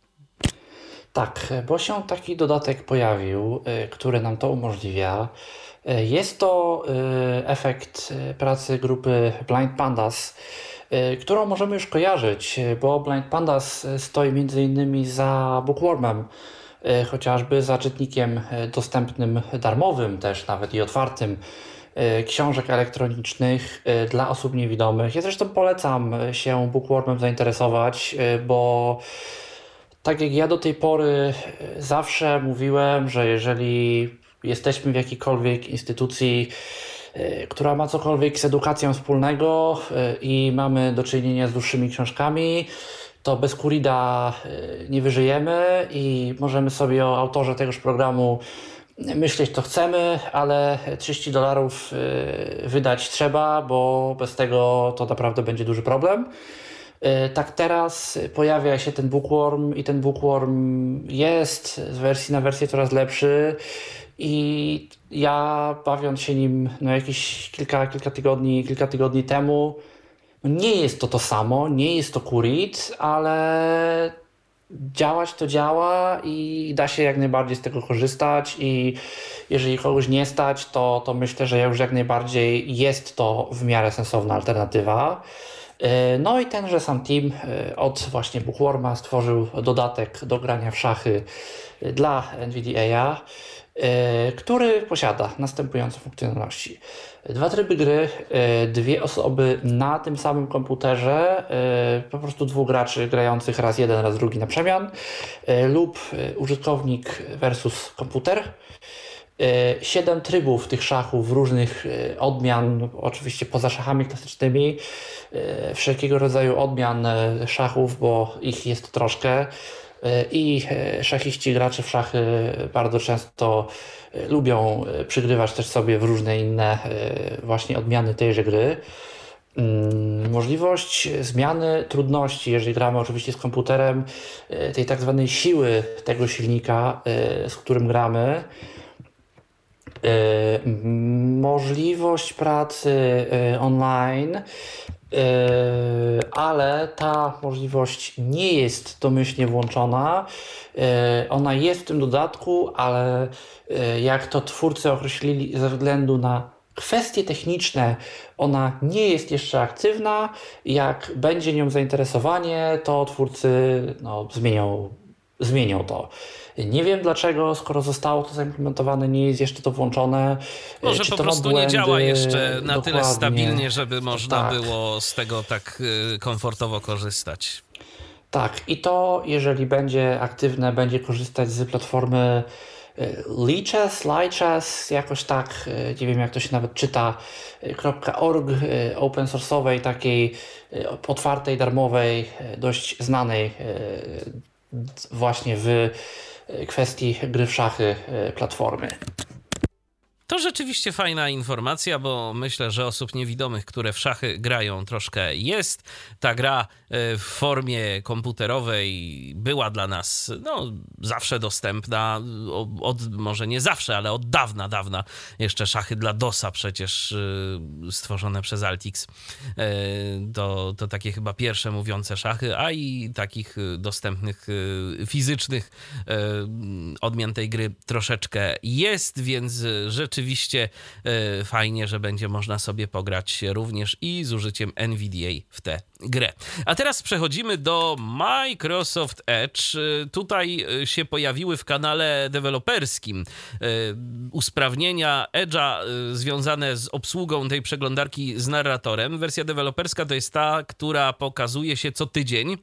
Tak, bo się taki dodatek pojawił, który nam to umożliwia. Jest to efekt pracy grupy Blind Pandas, którą możemy już kojarzyć, bo Blind Pandas stoi między innymi za Bookwormem, chociażby za czytnikiem dostępnym darmowym też nawet i otwartym książek elektronicznych dla osób niewidomych. Ja zresztą polecam się Bookwormem zainteresować, bo tak jak ja do tej pory zawsze mówiłem, że jeżeli jesteśmy w jakiejkolwiek instytucji, która ma cokolwiek z edukacją wspólnego i mamy do czynienia z dłuższymi książkami, to bez Kurida nie wyżyjemy i możemy sobie o autorze tegoż programu myśleć to chcemy, ale 30 dolarów wydać trzeba, bo bez tego to naprawdę będzie duży problem. Tak teraz pojawia się ten bookworm i ten bookworm jest z wersji na wersję coraz lepszy i ja bawiąc się nim no jakieś kilka, kilka, tygodni, kilka tygodni temu, no nie jest to to samo, nie jest to Kurit, ale działać to działa i da się jak najbardziej z tego korzystać i jeżeli kogoś nie stać, to, to myślę, że już jak najbardziej jest to w miarę sensowna alternatywa. No i tenże sam team od właśnie Bookworma stworzył dodatek do grania w szachy dla NVDA, który posiada następujące funkcjonalności. Dwa tryby gry, dwie osoby na tym samym komputerze, po prostu dwóch graczy grających raz jeden, raz drugi na przemian, lub użytkownik versus komputer. Siedem trybów tych szachów różnych odmian, oczywiście poza szachami klasycznymi, wszelkiego rodzaju odmian szachów, bo ich jest troszkę. I szachiści, gracze w szachy bardzo często lubią przygrywać też sobie w różne inne właśnie odmiany tejże gry. Możliwość zmiany trudności, jeżeli gramy oczywiście z komputerem, tej tak zwanej siły tego silnika, z którym gramy. Możliwość pracy online, ale ta możliwość nie jest domyślnie włączona. Ona jest w tym dodatku, ale jak to twórcy określili ze względu na kwestie techniczne, ona nie jest jeszcze aktywna. Jak będzie nią zainteresowanie, to twórcy no, zmienią, zmienią to. Nie wiem dlaczego, skoro zostało to zaimplementowane, nie jest jeszcze to włączone. Może Czy po prostu błędy? nie działa jeszcze na Dokładnie. tyle stabilnie, żeby można tak. było z tego tak komfortowo korzystać. Tak, i to jeżeli będzie aktywne, będzie korzystać z platformy Lichess, Lichess, jakoś tak, nie wiem jak to się nawet czyta, .org, open source'owej, takiej otwartej, darmowej, dość znanej właśnie w kwestii gry w szachy platformy. To rzeczywiście fajna informacja, bo myślę, że osób niewidomych, które w szachy grają, troszkę jest. Ta gra e, w formie komputerowej była dla nas no, zawsze dostępna. Od, może nie zawsze, ale od dawna, dawna. Jeszcze szachy dla DOSa przecież e, stworzone przez Altix. E, to, to takie chyba pierwsze mówiące szachy, a i takich dostępnych fizycznych odmian tej gry troszeczkę jest, więc rzeczywiście rzeczywiście e, fajnie, że będzie można sobie pograć również i z użyciem NVDA w tę grę. A teraz przechodzimy do Microsoft Edge. E, tutaj e, się pojawiły w kanale deweloperskim usprawnienia Edge'a związane z obsługą tej przeglądarki z narratorem. Wersja deweloperska to jest ta, która pokazuje się co tydzień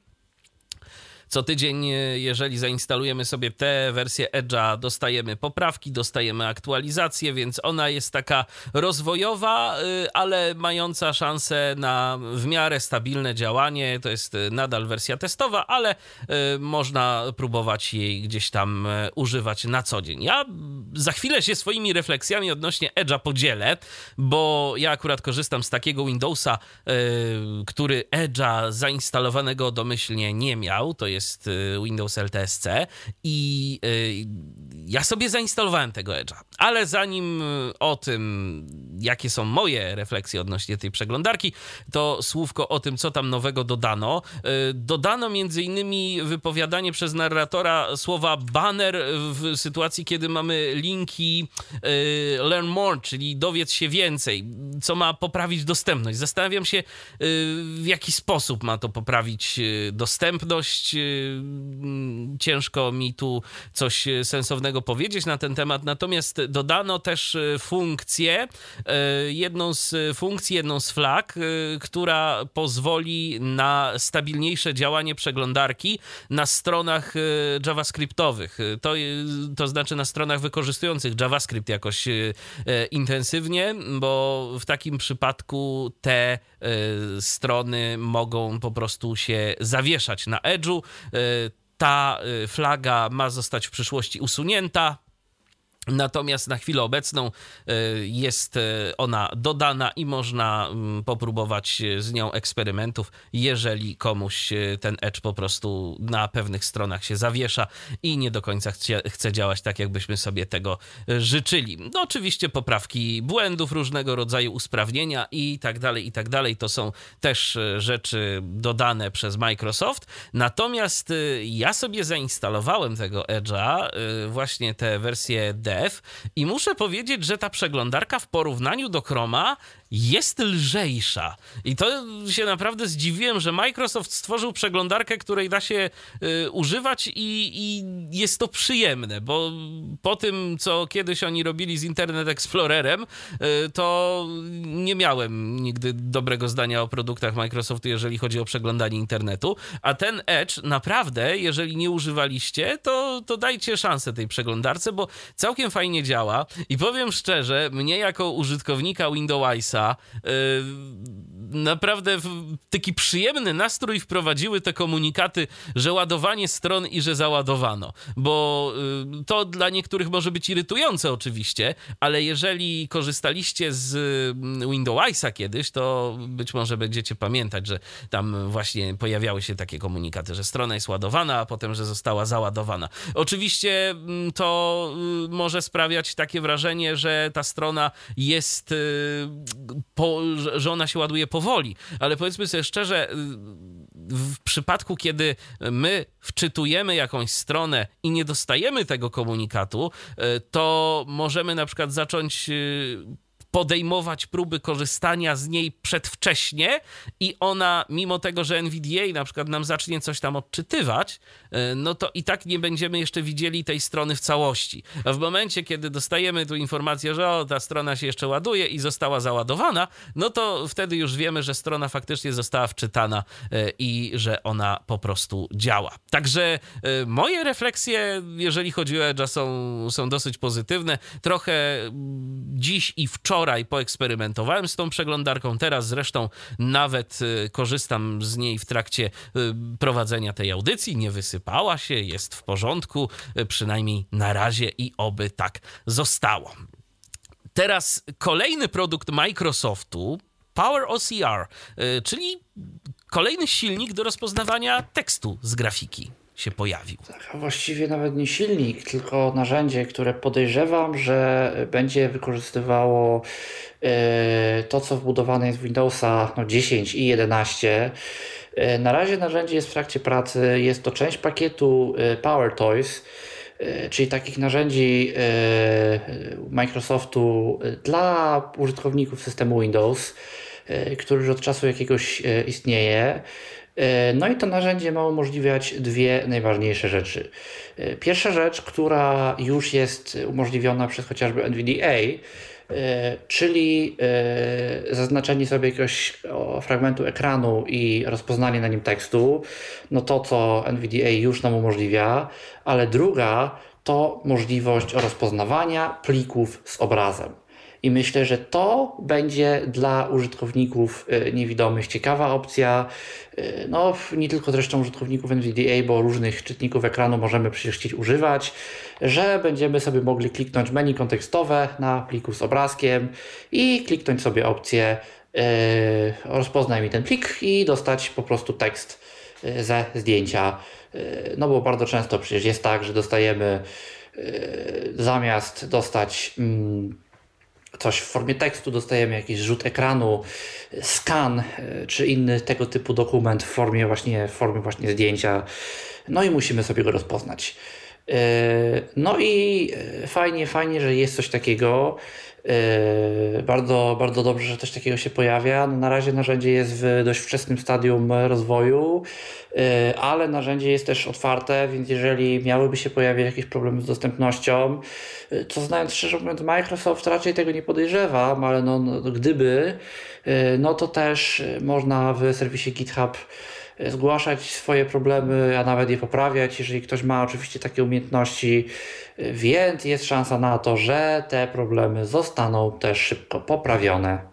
Co tydzień, jeżeli zainstalujemy sobie tę wersję Edge'a, dostajemy poprawki, dostajemy aktualizację, więc ona jest taka rozwojowa, ale mająca szansę na w miarę stabilne działanie. To jest nadal wersja testowa, ale można próbować jej gdzieś tam używać na co dzień. Ja za chwilę się swoimi refleksjami odnośnie Edge'a podzielę, bo ja akurat korzystam z takiego Windowsa, który Edge'a zainstalowanego domyślnie nie miał, to jest e, Windows LTSC i yy, ja sobie zainstalowałem tego Edge'a, ale zanim o tym, jakie są moje refleksje odnośnie tej przeglądarki, to słówko o tym, co tam nowego dodano. Dodano między innymi wypowiadanie przez narratora słowa banner w sytuacji, kiedy mamy linki learn more, czyli dowiedz się więcej, co ma poprawić dostępność. Zastanawiam się, y, w jaki sposób ma to poprawić y, dostępność. Y, ciężko mi tu coś sensownego powiedzieć na ten temat, natomiast dodano też funkcję, jedną z funkcji, jedną z flag, która pozwoli na stabilniejsze działanie przeglądarki na stronach JavaScriptowych. To, to znaczy na stronach wykorzystujących JavaScript jakoś intensywnie, bo w takim przypadku te y, strony mogą po prostu się zawieszać na edge'u. Y, ta y, flaga ma zostać w przyszłości usunięta. Natomiast na chwilę obecną e, jest e, ona dodana i można mm, popróbować z nią eksperymentów, jeżeli komuś e, ten Edge po prostu na pewnych stronach się zawiesza i nie do końca chce, działać tak, jakbyśmy sobie tego życzyli. No, oczywiście poprawki błędów, różnego rodzaju usprawnienia i tak dalej, i tak dalej. To są też rzeczy dodane przez Microsoft. Natomiast ja sobie zainstalowałem tego Edge'a, właśnie tę wersję D i muszę powiedzieć, że ta przeglądarka w porównaniu do Chroma jest lżejsza. I to się naprawdę zdziwiłem, że Microsoft stworzył przeglądarkę, której da się y, używać i, i, jest to przyjemne, bo po tym, co kiedyś oni robili z Internet Explorerem, y, to nie miałem nigdy dobrego zdania o produktach Microsoftu, jeżeli chodzi o przeglądanie internetu. A ten Edge naprawdę, jeżeli nie używaliście, to, to dajcie szansę tej przeglądarce, bo całkiem fajnie działa. I powiem szczerze, mnie jako użytkownika Windowsa Y, naprawdę taki przyjemny nastrój wprowadziły te komunikaty, że ładowanie stron i że załadowano. Bo y, to dla niektórych może być irytujące oczywiście, ale jeżeli korzystaliście z mm, Windowsa kiedyś, to być może będziecie pamiętać, że tam właśnie pojawiały się takie komunikaty, że strona jest ładowana, a potem, że została załadowana. Oczywiście mm, to y, może sprawiać takie wrażenie, że ta strona jest po, że ona się ładuje powoli, ale powiedzmy sobie szczerze, w przypadku, kiedy my wczytujemy jakąś stronę i nie dostajemy tego komunikatu, to możemy na przykład zacząć podejmować próby korzystania z niej przedwcześnie i ona, mimo tego, że NVDA na przykład nam zacznie coś tam odczytywać, e, no to i tak nie będziemy jeszcze widzieli tej strony w całości. A w momencie, kiedy dostajemy tu informację, że o, ta strona się jeszcze ładuje i została załadowana, no to wtedy już wiemy, że strona faktycznie została wczytana e, i że ona po prostu działa. Także e, moje refleksje, jeżeli chodzi o Edge'a, są, są dosyć pozytywne. Trochę dziś i wczoraj wczoraj poeksperymentowałem z tą przeglądarką, teraz zresztą nawet y, korzystam z niej w trakcie y, prowadzenia tej audycji. Nie wysypała się, jest w porządku, y, przynajmniej na razie i oby tak zostało. Teraz kolejny produkt Microsoftu, Power OCR, czyli kolejny silnik do rozpoznawania tekstu z grafiki się pojawił. Tak, a właściwie nawet nie silnik, tylko narzędzie, które podejrzewam, że będzie wykorzystywało e, to, co wbudowane jest w Windowsa no, 10 i 11. E, na razie narzędzie jest w trakcie pracy, jest to część pakietu e, Power Toys, czyli takich narzędzi Microsoftu dla użytkowników systemu Windows, który już od czasu jakiegoś istnieje. E, no i to narzędzie ma umożliwiać dwie najważniejsze rzeczy. E, pierwsza rzecz, która już jest umożliwiona przez chociażby NVDA, czyli zaznaczenie sobie jakiegoś fragmentu ekranu i rozpoznanie na nim tekstu, no to co NVDA już nam umożliwia, ale druga to możliwość rozpoznawania plików z obrazem. I myślę, że to będzie dla użytkowników y, niewidomych ciekawa opcja. Y, no, nie tylko zresztą użytkowników NVDA, bo różnych czytników ekranu możemy przecież chcieć używać, że będziemy sobie mogli kliknąć menu kontekstowe na pliku z obrazkiem i kliknąć sobie opcję yy, rozpoznaj mi ten plik i dostać po prostu tekst y, ze zdjęcia. No bo bardzo często przecież jest tak, że dostajemy zamiast dostać mm, coś w formie tekstu, dostajemy jakiś rzut ekranu, skan e, czy inny tego typu dokument w formie właśnie, w formie właśnie zdjęcia. No i musimy sobie go rozpoznać. E, no i e, fajnie, fajnie, że jest coś takiego. Bardzo, bardzo dobrze, że coś takiego się pojawia. No na razie narzędzie jest w dość wczesnym stadium rozwoju, ale narzędzie jest też otwarte, więc jeżeli miałyby się pojawić jakieś problemy z dostępnością, co znając szczerze mówiąc Microsoft raczej tego nie podejrzewam, ale no, no gdyby, no to też można w serwisie GitHub zgłaszać swoje problemy, a nawet je poprawiać, jeżeli ktoś ma oczywiście takie umiejętności, więc jest szansa na to, że te problemy zostaną też szybko poprawione.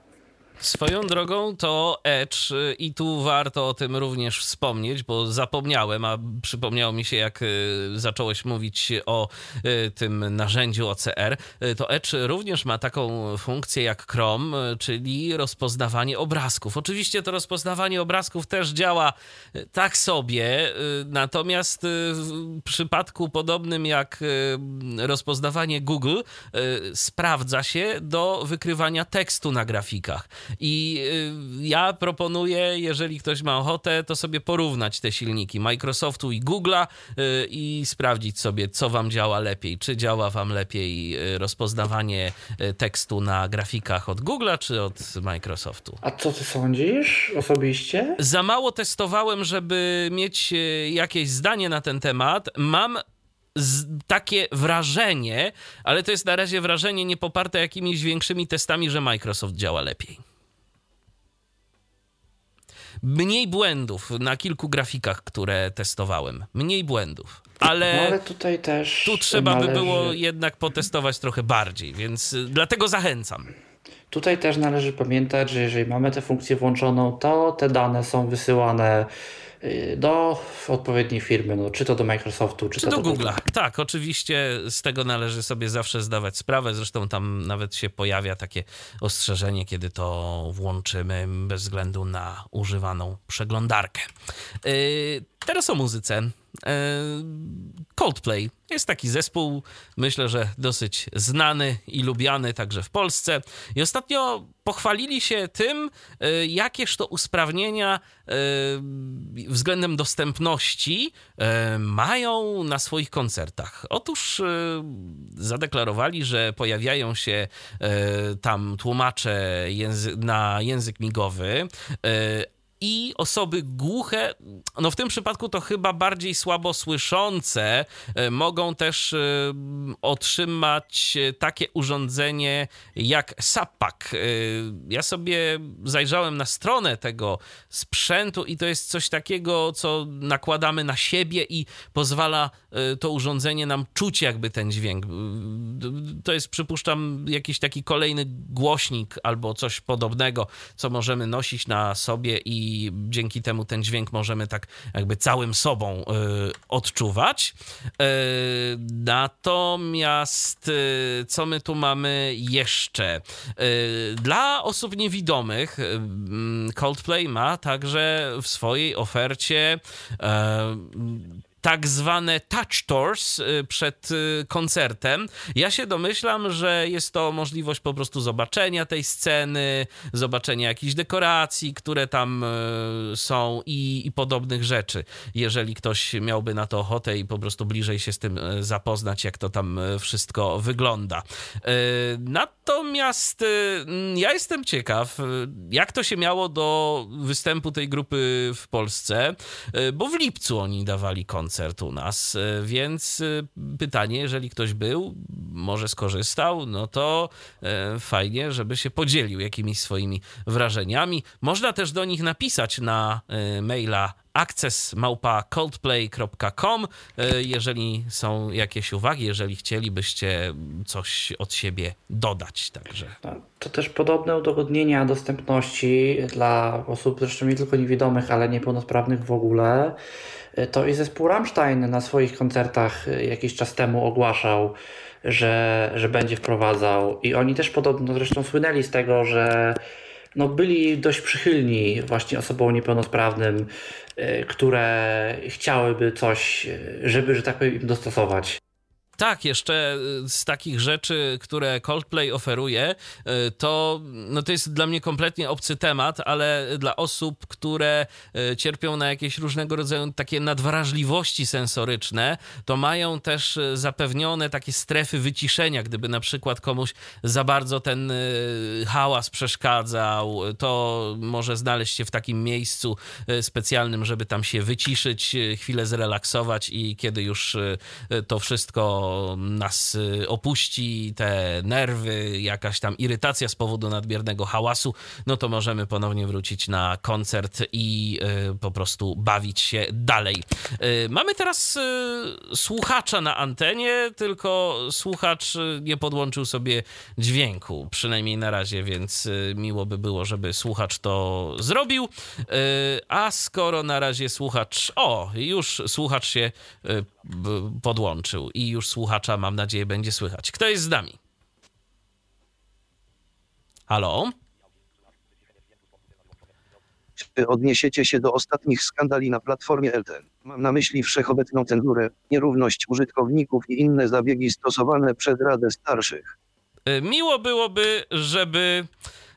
Swoją drogą to Edge y, i tu warto o tym również wspomnieć, bo zapomniałem, a przypomniało mi się, jak y, zacząłeś mówić o y, tym narzędziu OCR. To Edge również ma taką funkcję jak Chrome, czyli rozpoznawanie obrazków. Oczywiście to rozpoznawanie obrazków też działa tak sobie, natomiast w przypadku podobnym jak rozpoznawanie Google sprawdza się do wykrywania tekstu na grafikach. I y, ja proponuję, jeżeli ktoś ma ochotę, to sobie porównać te silniki Microsoftu i Google'a y, i sprawdzić sobie, co wam działa lepiej. Czy działa wam lepiej y, rozpoznawanie tekstu na grafikach od Google'a, czy od Microsoftu. A co ty sądzisz osobiście? Za mało testowałem, żeby mieć jakieś zdanie na ten temat. Mam takie wrażenie, ale to jest na razie wrażenie nie poparte jakimiś większymi testami, że Microsoft działa lepiej mniej błędów na kilku grafikach, które testowałem. Mniej błędów. Ale, no, ale tutaj też. Tu trzeba należy... by było jednak potestować trochę bardziej, więc y, dlatego zachęcam. Tutaj też należy pamiętać, że jeżeli mamy tę funkcję włączoną, to te dane są wysyłane do odpowiedniej firmy, no, czy to do Microsoftu, czy, czy to do, do Google'a. Tak, oczywiście z tego należy sobie zawsze zdawać sprawę. Zresztą tam nawet się pojawia takie ostrzeżenie, kiedy to włączymy, bez względu na używaną przeglądarkę. Yy, teraz o muzyce. E, Coldplay jest taki zespół, myślę, że dosyć znany i lubiany także w Polsce. I ostatnio pochwalili się tym, e, jakież to usprawnienia e, względem dostępności mają na swoich koncertach. Otóż zadeklarowali, że pojawiają się tam tłumacze na język migowy i osoby głuche, no w tym przypadku to chyba bardziej słabo słyszące, e, mogą też e, otrzymać takie urządzenie jak SAPAK. E, ja sobie zajrzałem na stronę tego sprzętu i to jest coś takiego, co nakładamy na siebie i pozwala to urządzenie nam czuć jakby ten dźwięk. To jest, przypuszczam, jakiś taki kolejny głośnik albo coś podobnego, co możemy nosić na sobie i i dzięki temu ten dźwięk możemy tak jakby całym sobą y, odczuwać. Y, natomiast y, co my tu mamy jeszcze? Dla osób niewidomych Coldplay ma także w swojej ofercie tak zwane touch tours y, przed y, koncertem. Ja się domyślam, że jest to możliwość po prostu zobaczenia tej sceny, zobaczenia jakichś dekoracji, które tam y, są i, i podobnych rzeczy. Jeżeli ktoś miałby na to ochotę i po prostu bliżej się z tym zapoznać, jak to tam wszystko wygląda. Natomiast ja jestem ciekaw, jak to się miało do występu tej grupy w Polsce, bo w lipcu oni dawali koncert koncert u nas, e, więc e, pytanie, jeżeli ktoś był, może skorzystał, no to fajnie, żeby się podzielił jakimiś swoimi wrażeniami. Można też do nich napisać na maila access małpa coldplay.com, e, jeżeli są jakieś uwagi, jeżeli chcielibyście coś od siebie dodać. Także. To też podobne udogodnienia dostępności dla osób zresztą nie tylko niewidomych, ale niepełnosprawnych w ogóle. E, to i zespół Rammstein na swoich koncertach e, jakiś czas temu ogłaszał, że, że będzie wprowadzał. I oni też podobno zresztą słynęli z tego, że no, byli dość przychylni właśnie osobom niepełnosprawnym, e, które chciałyby coś, żeby, że tak powiem, im dostosować. Tak, jeszcze y, z takich rzeczy, które Coldplay oferuje, y, to, no to jest dla mnie kompletnie obcy temat, ale dla osób, które y, cierpią na jakieś różnego rodzaju takie nadwrażliwości sensoryczne, to mają też zapewnione takie strefy wyciszenia. Gdyby na przykład komuś za bardzo ten hałas przeszkadzał, to może znaleźć się w takim miejscu specjalnym, żeby tam się wyciszyć, chwilę zrelaksować i kiedy już to wszystko nas y, opuści, te nerwy, jakaś tam irytacja z powodu nadmiernego hałasu, no to możemy ponownie wrócić na koncert i y, po prostu bawić się dalej. Y, mamy teraz słuchacza na antenie, tylko słuchacz nie podłączył sobie dźwięku, przynajmniej na razie, więc miło by było, żeby słuchacz to zrobił. A skoro na razie słuchacz, o, już słuchacz się podłączył i już słuchacza, mam nadzieję, będzie słychać. Kto jest z nami? Halo? Czy odniesiecie się do ostatnich skandali na platformie LTN? Mam na myśli wszechobecną cenzurę, nierówność użytkowników i inne zabiegi stosowane przez Radę Starszych. Y, miło byłoby, żeby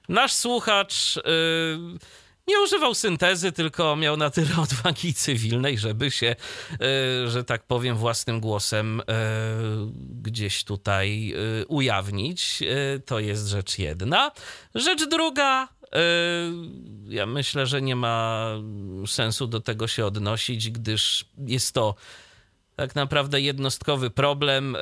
nasz słuchacz. Yy nie używał syntezy, tylko miał na tyle odwagi cywilnej, żeby się, e, że tak powiem, własnym głosem e, gdzieś tutaj e, ujawnić. To jest rzecz jedna. Rzecz druga, ja myślę, że nie ma sensu do tego się odnosić, gdyż jest to tak naprawdę jednostkowy problem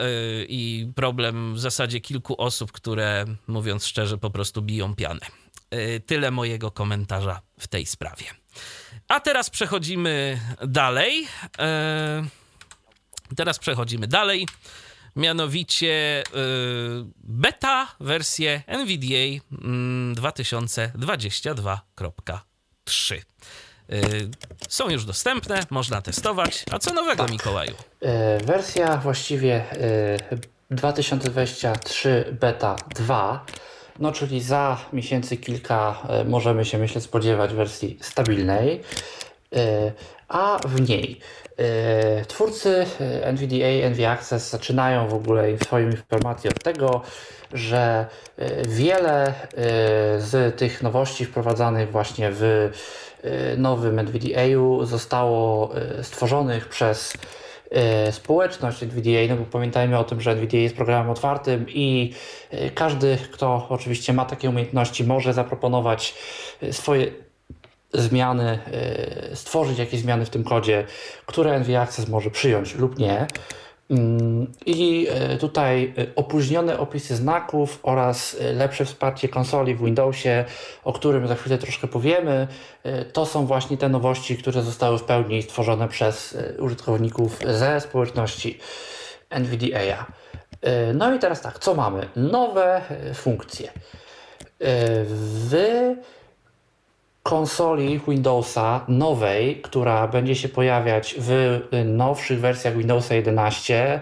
i problem w zasadzie kilku osób, które mówiąc szczerze po prostu biją pianę. Y, tyle mojego komentarza w tej sprawie. A teraz przechodzimy dalej. Y, teraz przechodzimy dalej. Mianowicie y, beta wersję NVDA 2022.3. Mm, są już dostępne, można testować. A co nowego, tak. Mikołaju? Wersja właściwie 2023 beta 2 no czyli za miesięcy kilka e, możemy się myślę spodziewać wersji stabilnej, e, a w niej e, twórcy NVDA, NV Access zaczynają w ogóle w swoim informacji od tego, że wiele z tych nowości wprowadzanych właśnie w nowym NVDA zostało stworzonych przez społeczność NVDA, no bo pamiętajmy o tym, że NVDA jest programem otwartym i e, każdy, kto oczywiście ma takie umiejętności, może zaproponować e, swoje zmiany, stworzyć jakieś zmiany w tym kodzie, które NV Access może przyjąć lub nie. Mm, I e, tutaj e, opóźnione opisy znaków oraz e, lepsze wsparcie konsoli w Windowsie, o którym za chwilę troszkę powiemy, to są właśnie te nowości, które zostały w pełni stworzone przez użytkowników ze społeczności NVDA. No i teraz tak, co mamy? Nowe funkcje. W konsoli Windowsa nowej, która będzie się pojawiać w nowszych wersjach Windowsa 11.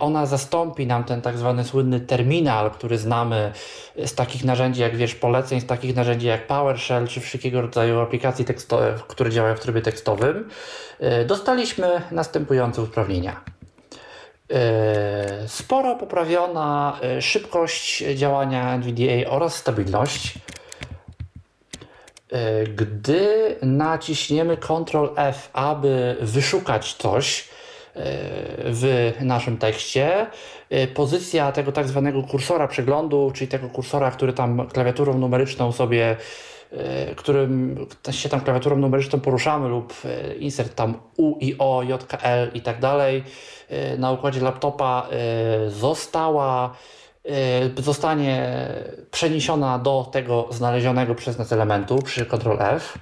Ona zastąpi nam ten tak zwany słynny terminal, który znamy z takich narzędzi jak wiesz poleceń, z takich narzędzi jak PowerShell czy wszelkiego rodzaju aplikacji które działają w trybie tekstowym. Dostaliśmy następujące usprawnienia. Sporo poprawiona szybkość działania NVDA oraz stabilność. E, gdy naciśniemy Ctrl F, aby wyszukać coś e, w naszym tekście, e, pozycja tego tak zwanego kursora przeglądu, czyli tego kursora, który tam klawiaturą numeryczną sobie którym się tam klawiaturą numeryczną poruszamy lub insert tam U i O, JKL i tak dalej na układzie laptopa została zostanie przeniesiona do tego znalezionego przez nas elementu przy Ctrl F.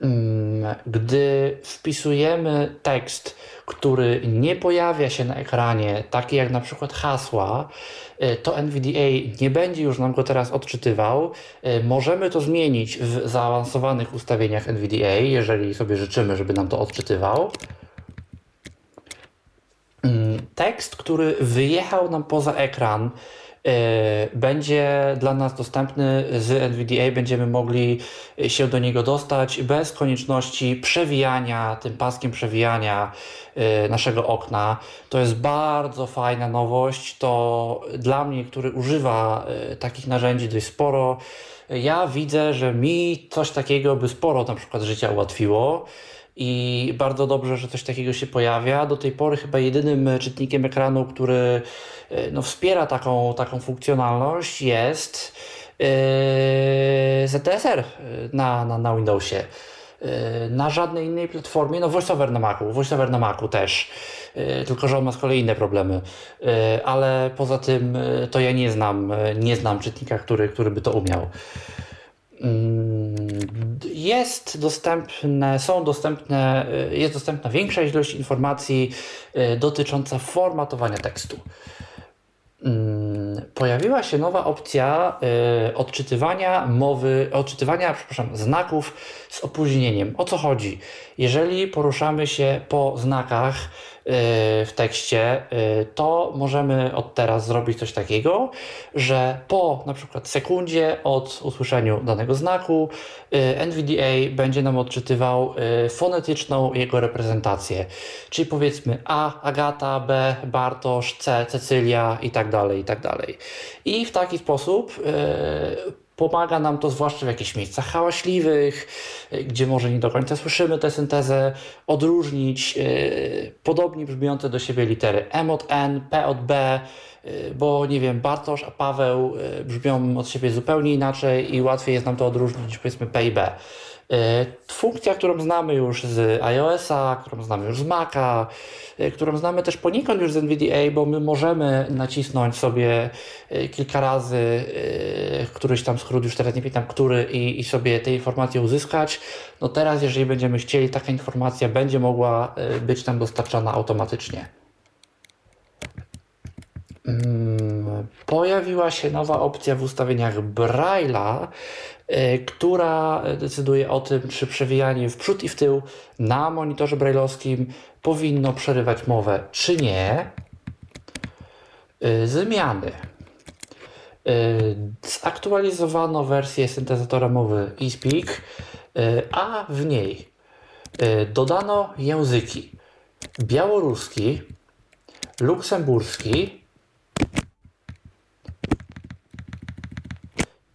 Mm, gdy wpisujemy tekst, który nie pojawia się na ekranie, taki jak na przykład hasła, y, to NVDA nie będzie już nam go teraz odczytywał. Y, możemy to zmienić w zaawansowanych ustawieniach NVDA, jeżeli sobie życzymy, żeby nam to odczytywał. Mm, tekst, który wyjechał nam poza ekran, E, będzie dla nas dostępny z NVDA, będziemy mogli się do niego dostać bez konieczności przewijania, tym paskiem przewijania e, naszego okna. To jest bardzo fajna nowość. To dla mnie, który używa e, takich narzędzi dość sporo, ja widzę, że mi coś takiego by sporo na przykład życia ułatwiło i bardzo dobrze, że coś takiego się pojawia. Do tej pory chyba jedynym czytnikiem ekranu, który e, no, wspiera taką, taką funkcjonalność jest yy, ZTSR na, na, na Windowsie. Na żadnej innej platformie, no VoiceOver na Macu, VoiceOver na Macu też, tylko że on ma z kolei inne problemy, ale poza tym to ja nie znam, nie znam czytnika, który, który by to umiał. Jest dostępne, są dostępne, y, jest dostępna większa ilość informacji y, dotycząca formatowania tekstu. Mm, pojawiła się nowa opcja y, odczytywania mowy, odczytywania, przepraszam, znaków z opóźnieniem. O co chodzi? Jeżeli poruszamy się po znakach w tekście, y, to możemy od teraz zrobić coś takiego, że po na przykład sekundzie od usłyszeniu danego znaku y, NVDA będzie nam odczytywał fonetyczną jego reprezentację. Czyli powiedzmy A Agata, B Bartosz, C Cecylia i tak dalej, i tak dalej. I w taki sposób Pomaga nam to zwłaszcza w jakichś miejscach hałaśliwych, y, gdzie może nie do końca słyszymy tę syntezę, odróżnić yy, podobnie brzmiące do siebie litery M od N, P od B, yy, bo nie wiem, Bartosz a Paweł yy, brzmią od siebie zupełnie inaczej i łatwiej jest nam to odróżnić powiedzmy P i B. E, funkcja, którą znamy już z iOS-a, którą znamy już z Maca, e, którą znamy też poniekąd już z NVDA, bo my możemy nacisnąć sobie e, kilka razy któryś tam skrót, już teraz nie pamiętam który, i, i sobie te informacje uzyskać. No teraz, jeżeli będziemy chcieli, taka informacja będzie mogła być nam dostarczana automatycznie. Mm, pojawiła się nowa opcja w ustawieniach Braille'a, E, która decyduje o tym, czy przewijanie w przód i w tył na monitorze brailleowskim powinno przerywać mowę, czy nie. E, zmiany. Zaktualizowano wersję syntezatora mowy eSpeak, a w niej dodano języki białoruski, luksemburski,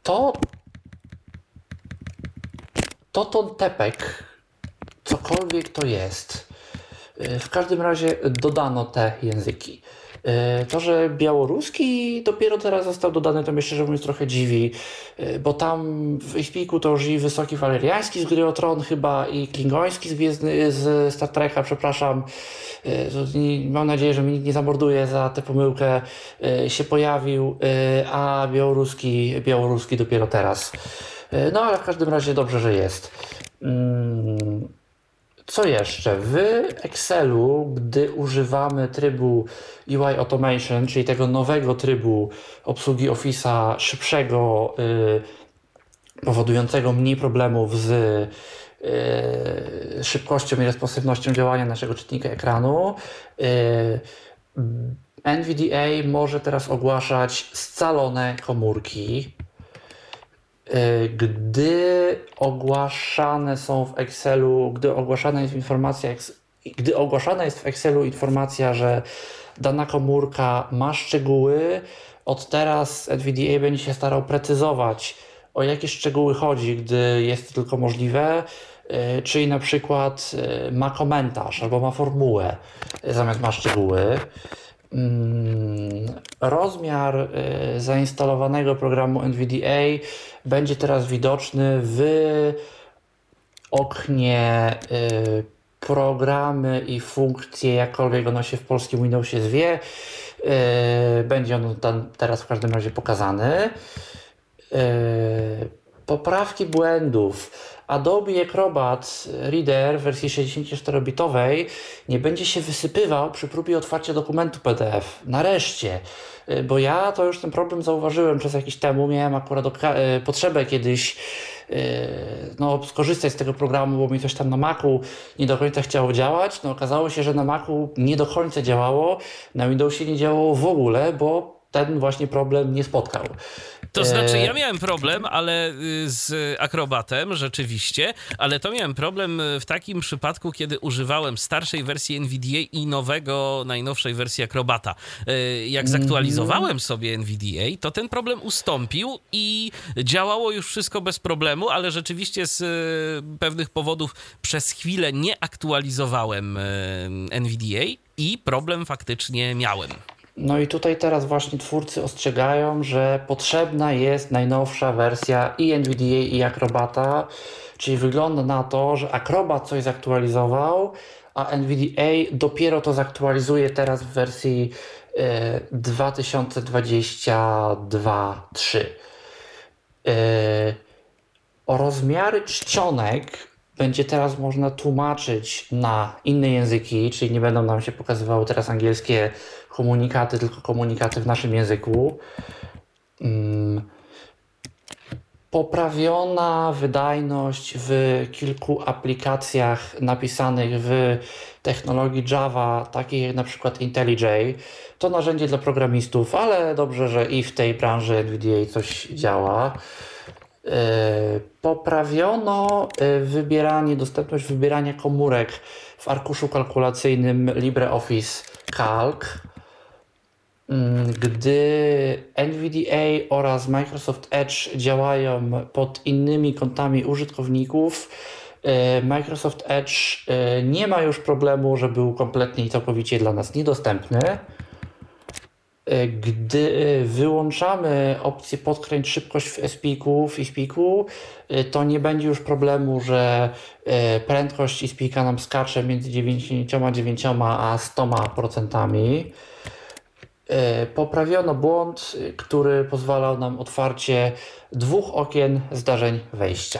to Toton Tepek, cokolwiek to jest. Y, w każdym razie dodano te języki. Y, to, że białoruski dopiero teraz został dodany, to mnie szczerze mówiąc trochę dziwi, y, bo tam w Ispiku to już i wysoki waleriański z Gry o Tron chyba i klingoński z, Gwiezdny, z Star Treka, przepraszam. Mam nadzieję, że mi nikt nie zamorduje za tę pomyłkę. Się pojawił, a białoruski, białoruski dopiero teraz. E, no ale w każdym razie dobrze, że jest. Mm, co jeszcze? W Excelu, gdy używamy trybu UI Automation, czyli tego nowego trybu obsługi Office'a szybszego, yy, powodującego mniej problemów z yy, szybkością i responsywnością działania naszego czytnika ekranu, yy, NVDA może teraz ogłaszać scalone komórki gdy ogłaszane są w Excelu, gdy ogłaszana jest informacja, gdy ogłaszana jest w Excelu informacja, że dana komórka ma szczegóły, od teraz NVDA będzie się starał precyzować, o jakie szczegóły chodzi, gdy jest tylko możliwe, e, czyli na przykład e, ma komentarz albo ma formułę zamiast ma szczegóły. mm, rozmiar zainstalowanego programu NVDA będzie teraz widoczny w oknie y, programy i funkcje, jakkolwiek ono się w polskim Windowsie zwie. Y, będzie on tam teraz w każdym razie pokazany. Poprawki błędów. Adobe Acrobat Reader w wersji 64-bitowej nie będzie się wysypywał przy próbie otwarcia dokumentu PDF. Nareszcie. Y, bo ja to już ten problem zauważyłem przez jakiś temu. Miałem akurat y, potrzebę kiedyś y, no, skorzystać z tego programu, bo mi coś tam na Macu nie do końca chciało działać. No, okazało się, że na Macu nie do końca działało, na Windowsie nie działało w ogóle, bo ten właśnie problem nie spotkał. To znaczy, ja miałem problem, ale y, z akrobatem rzeczywiście, ale to miałem problem y, w takim przypadku, kiedy używałem starszej wersji NVDA i nowego, najnowszej wersji akrobata. Y, jak zaktualizowałem sobie NVDA, to ten problem ustąpił i działało już wszystko bez problemu, ale rzeczywiście z pewnych powodów przez chwilę nie aktualizowałem NVDA i problem faktycznie miałem. No i tutaj teraz właśnie twórcy ostrzegają, że potrzebna jest najnowsza wersja i NVDA i Acrobata, czyli wygląda na to, że Acrobat coś zaktualizował, a NVDA dopiero to zaktualizuje teraz w wersji y, 2022.3. Y, o rozmiary czcionek będzie teraz można tłumaczyć na inne języki, czyli nie będą nam się pokazywały teraz angielskie komunikaty, tylko komunikaty w naszym języku. Mm. Poprawiona wydajność w kilku aplikacjach napisanych w technologii Java, takich jak na przykład IntelliJ. To narzędzie dla programistów, ale dobrze, że i w tej branży NVDA coś działa. E, poprawiono e, wybieranie, dostępność wybierania komórek w arkuszu kalkulacyjnym LibreOffice Calc. Mm, gdy NVDA oraz Microsoft Edge działają pod innymi kontami użytkowników, e, Microsoft Edge nie ma już problemu, że był kompletnie i całkowicie dla nas niedostępny. E, gdy e, wyłączamy opcję podkręć szybkość w SPIK-u, w iSpeaku, e, to nie będzie już problemu, że prędkość iSpeaka nam skacze między 99 a 100%. Poprawiono błąd, który pozwalał nam otwarcie dwóch okien zdarzeń wejścia.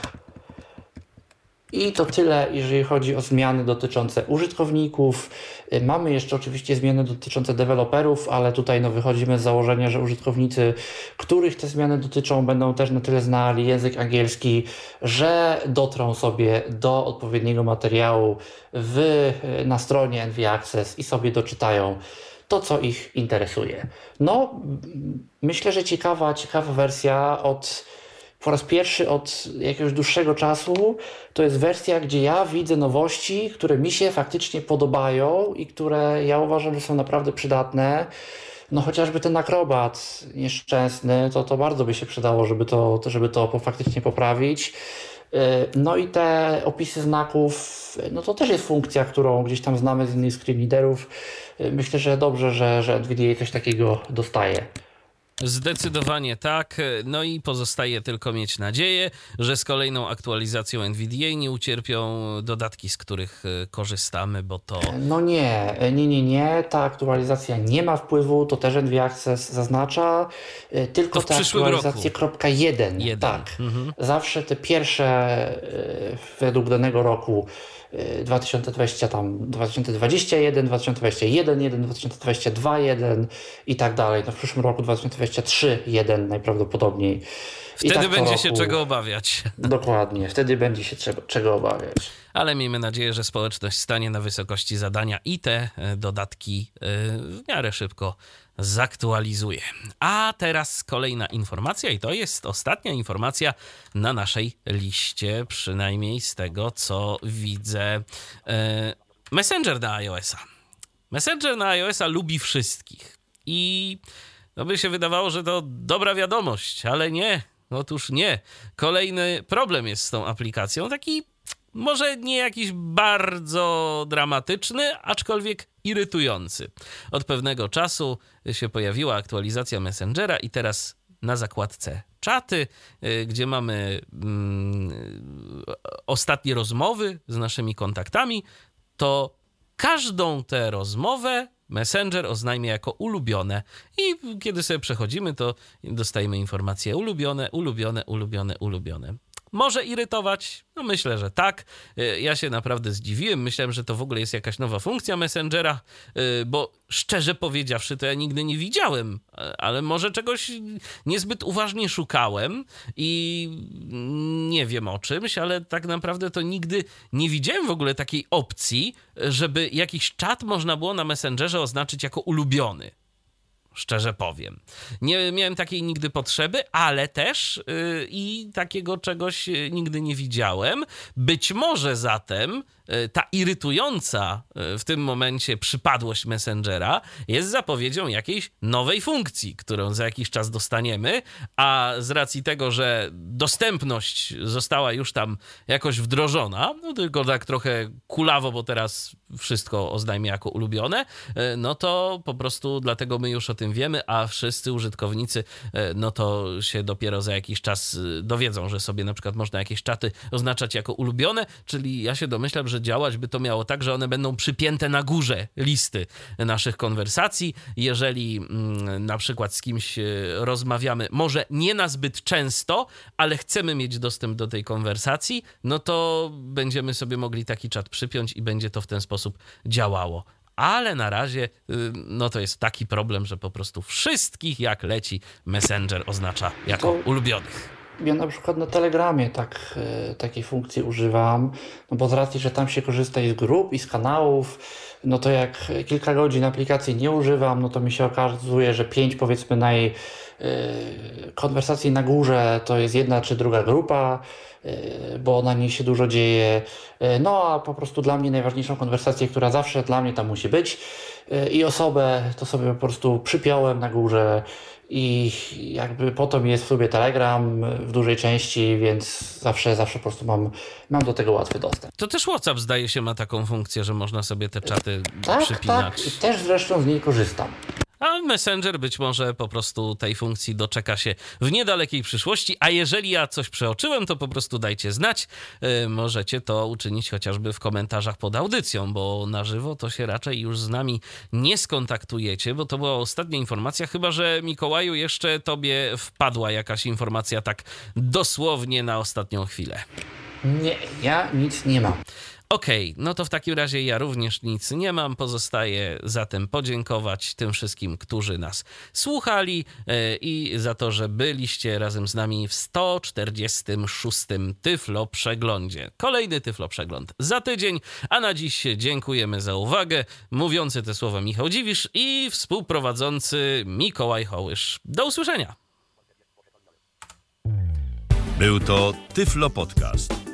I to tyle, jeżeli chodzi o zmiany dotyczące użytkowników. Y, mamy jeszcze oczywiście zmiany dotyczące deweloperów, ale tutaj no, wychodzimy z założenia, że użytkownicy, których te zmiany dotyczą, będą też na tyle znali język angielski, że dotrą sobie do odpowiedniego materiału w, na stronie NV Access i sobie doczytają to, co ich interesuje. No, myślę, że ciekawa, ciekawa wersja od po raz pierwszy od jakiegoś dłuższego czasu to jest wersja, gdzie ja widzę nowości, które mi się faktycznie podobają i które ja uważam, że są naprawdę przydatne. No chociażby ten akrobat nieszczęsny, to, to bardzo by się przydało, żeby to, żeby to faktycznie poprawić. Y, no i te opisy znaków, no to też jest funkcja, którą gdzieś tam znamy z innych screen. Myślę, że dobrze, że, że NVIDIA coś takiego dostaje. Zdecydowanie tak. No i pozostaje tylko mieć nadzieję, że z kolejną aktualizacją NVDA nie ucierpią dodatki, z których e, korzystamy, bo to. No nie, nie, nie, nie. Ta aktualizacja nie ma wpływu, to też NV Access zaznacza. E, tylko ta aktualizacja kropka jeden. jeden. Tak. Mhm. Zawsze te pierwsze e, według danego roku 2020 tam 2021, 2021, 1, 2022, 1 i tak dalej. No w przyszłym roku 2023, 1 najprawdopodobniej. Wtedy tak będzie roku... się czego obawiać. Dokładnie, wtedy będzie się czego, czego obawiać. Ale miejmy nadzieję, że społeczność stanie na wysokości zadania i te e, dodatki e, w miarę szybko zaktualizuje. A teraz kolejna informacja, i to jest ostatnia informacja na naszej liście, przynajmniej z tego co widzę. E, Messenger na iOS-a. Messenger na iOS-a lubi wszystkich. I no by się wydawało, że to dobra wiadomość, ale nie. Otóż nie. Kolejny problem jest z tą aplikacją, taki Może nie jakiś bardzo dramatyczny, aczkolwiek irytujący. Od pewnego czasu się pojawiła aktualizacja Messengera i teraz na zakładce czaty, y, gdzie mamy mm, ostatnie rozmowy z naszymi kontaktami, to każdą tę rozmowę Messenger oznajmia jako ulubione i kiedy sobie przechodzimy, to dostajemy informacje ulubione, ulubione, ulubione, ulubione. Może irytować? No myślę, że tak. Y, ja się naprawdę zdziwiłem. Myślałem, że to w ogóle jest jakaś nowa funkcja Messengera, y, bo szczerze powiedziawszy, to ja nigdy nie widziałem, y, ale może czegoś niezbyt uważnie szukałem i nie wiem o czymś, ale tak naprawdę to nigdy nie widziałem w ogóle takiej opcji, żeby jakiś czat można było na Messengerze oznaczyć jako ulubiony szczerze powiem. Nie miałem takiej nigdy potrzeby, ale też yy, i takiego czegoś nigdy nie widziałem. Być może zatem ta irytująca e, w tym momencie przypadłość Messengera jest zapowiedzią jakiejś nowej funkcji, którą za jakiś czas dostaniemy, a z racji tego, że dostępność została już tam jakoś wdrożona, no tylko tak trochę kulawo, bo teraz wszystko oznajmia jako ulubione, e, no to po prostu dlatego my już o tym wiemy, a wszyscy użytkownicy, no to się dopiero za jakiś czas dowiedzą, że sobie na przykład można jakieś czaty oznaczać jako ulubione, czyli ja się domyślam, że że działać by to miało tak, że one będą przypięte na górze listy naszych konwersacji. Jeżeli mm, na przykład z kimś e, rozmawiamy, może nie na zbyt często, ale chcemy mieć dostęp do tej konwersacji, no to będziemy sobie mogli taki czat przypiąć i będzie to w ten sposób działało ale na razie y, no to jest taki problem, że po prostu wszystkich jak leci Messenger oznacza jako ulubionych. Ja na przykład na Telegramie tak, e, takiej funkcji używam, no bo z racji, że tam się korzysta i z grup, i z kanałów, no to jak kilka godzin aplikacji nie używam, no to mi się okazuje, że pięć powiedzmy naj e, konwersacji na górze to jest jedna czy druga grupa, e, bo na niej się dużo dzieje. No a po prostu dla mnie najważniejszą konwersację, która zawsze dla mnie tam musi być i osobę, to sobie po prostu przypiąłem na górze i jakby potem jest w sobie Telegram w dużej części, więc zawsze, zawsze po prostu mam, mam do tego łatwy dostęp. To też WhatsApp zdaje się ma taką funkcję, że można sobie te czaty tak, przypinać. Tak, też zresztą z niej korzystam. A Messenger być może po prostu tej funkcji doczeka się w niedalekiej przyszłości, a jeżeli ja coś przeoczyłem, to po prostu dajcie znać. Yy, możecie to uczynić chociażby w komentarzach pod audycją, bo na żywo to się raczej już z nami nie skontaktujecie, bo to była ostatnia informacja, chyba że Mikołaju jeszcze tobie wpadła jakaś informacja tak dosłownie na ostatnią chwilę. Nie, ja nic nie mam. Okej, okay, no to w takim razie ja również nic nie mam. Pozostaje zatem podziękować tym wszystkim, którzy nas słuchali e, i za to, że byliście razem z nami w 146. Tyflo Przeglądzie. Kolejny Tyflo Przegląd za tydzień, a na dziś dziękujemy za uwagę. Mówiący te słowa Michał Dziwisz i współprowadzący Mikołaj Hołysz. Do usłyszenia. Był to Tyflo Podcast.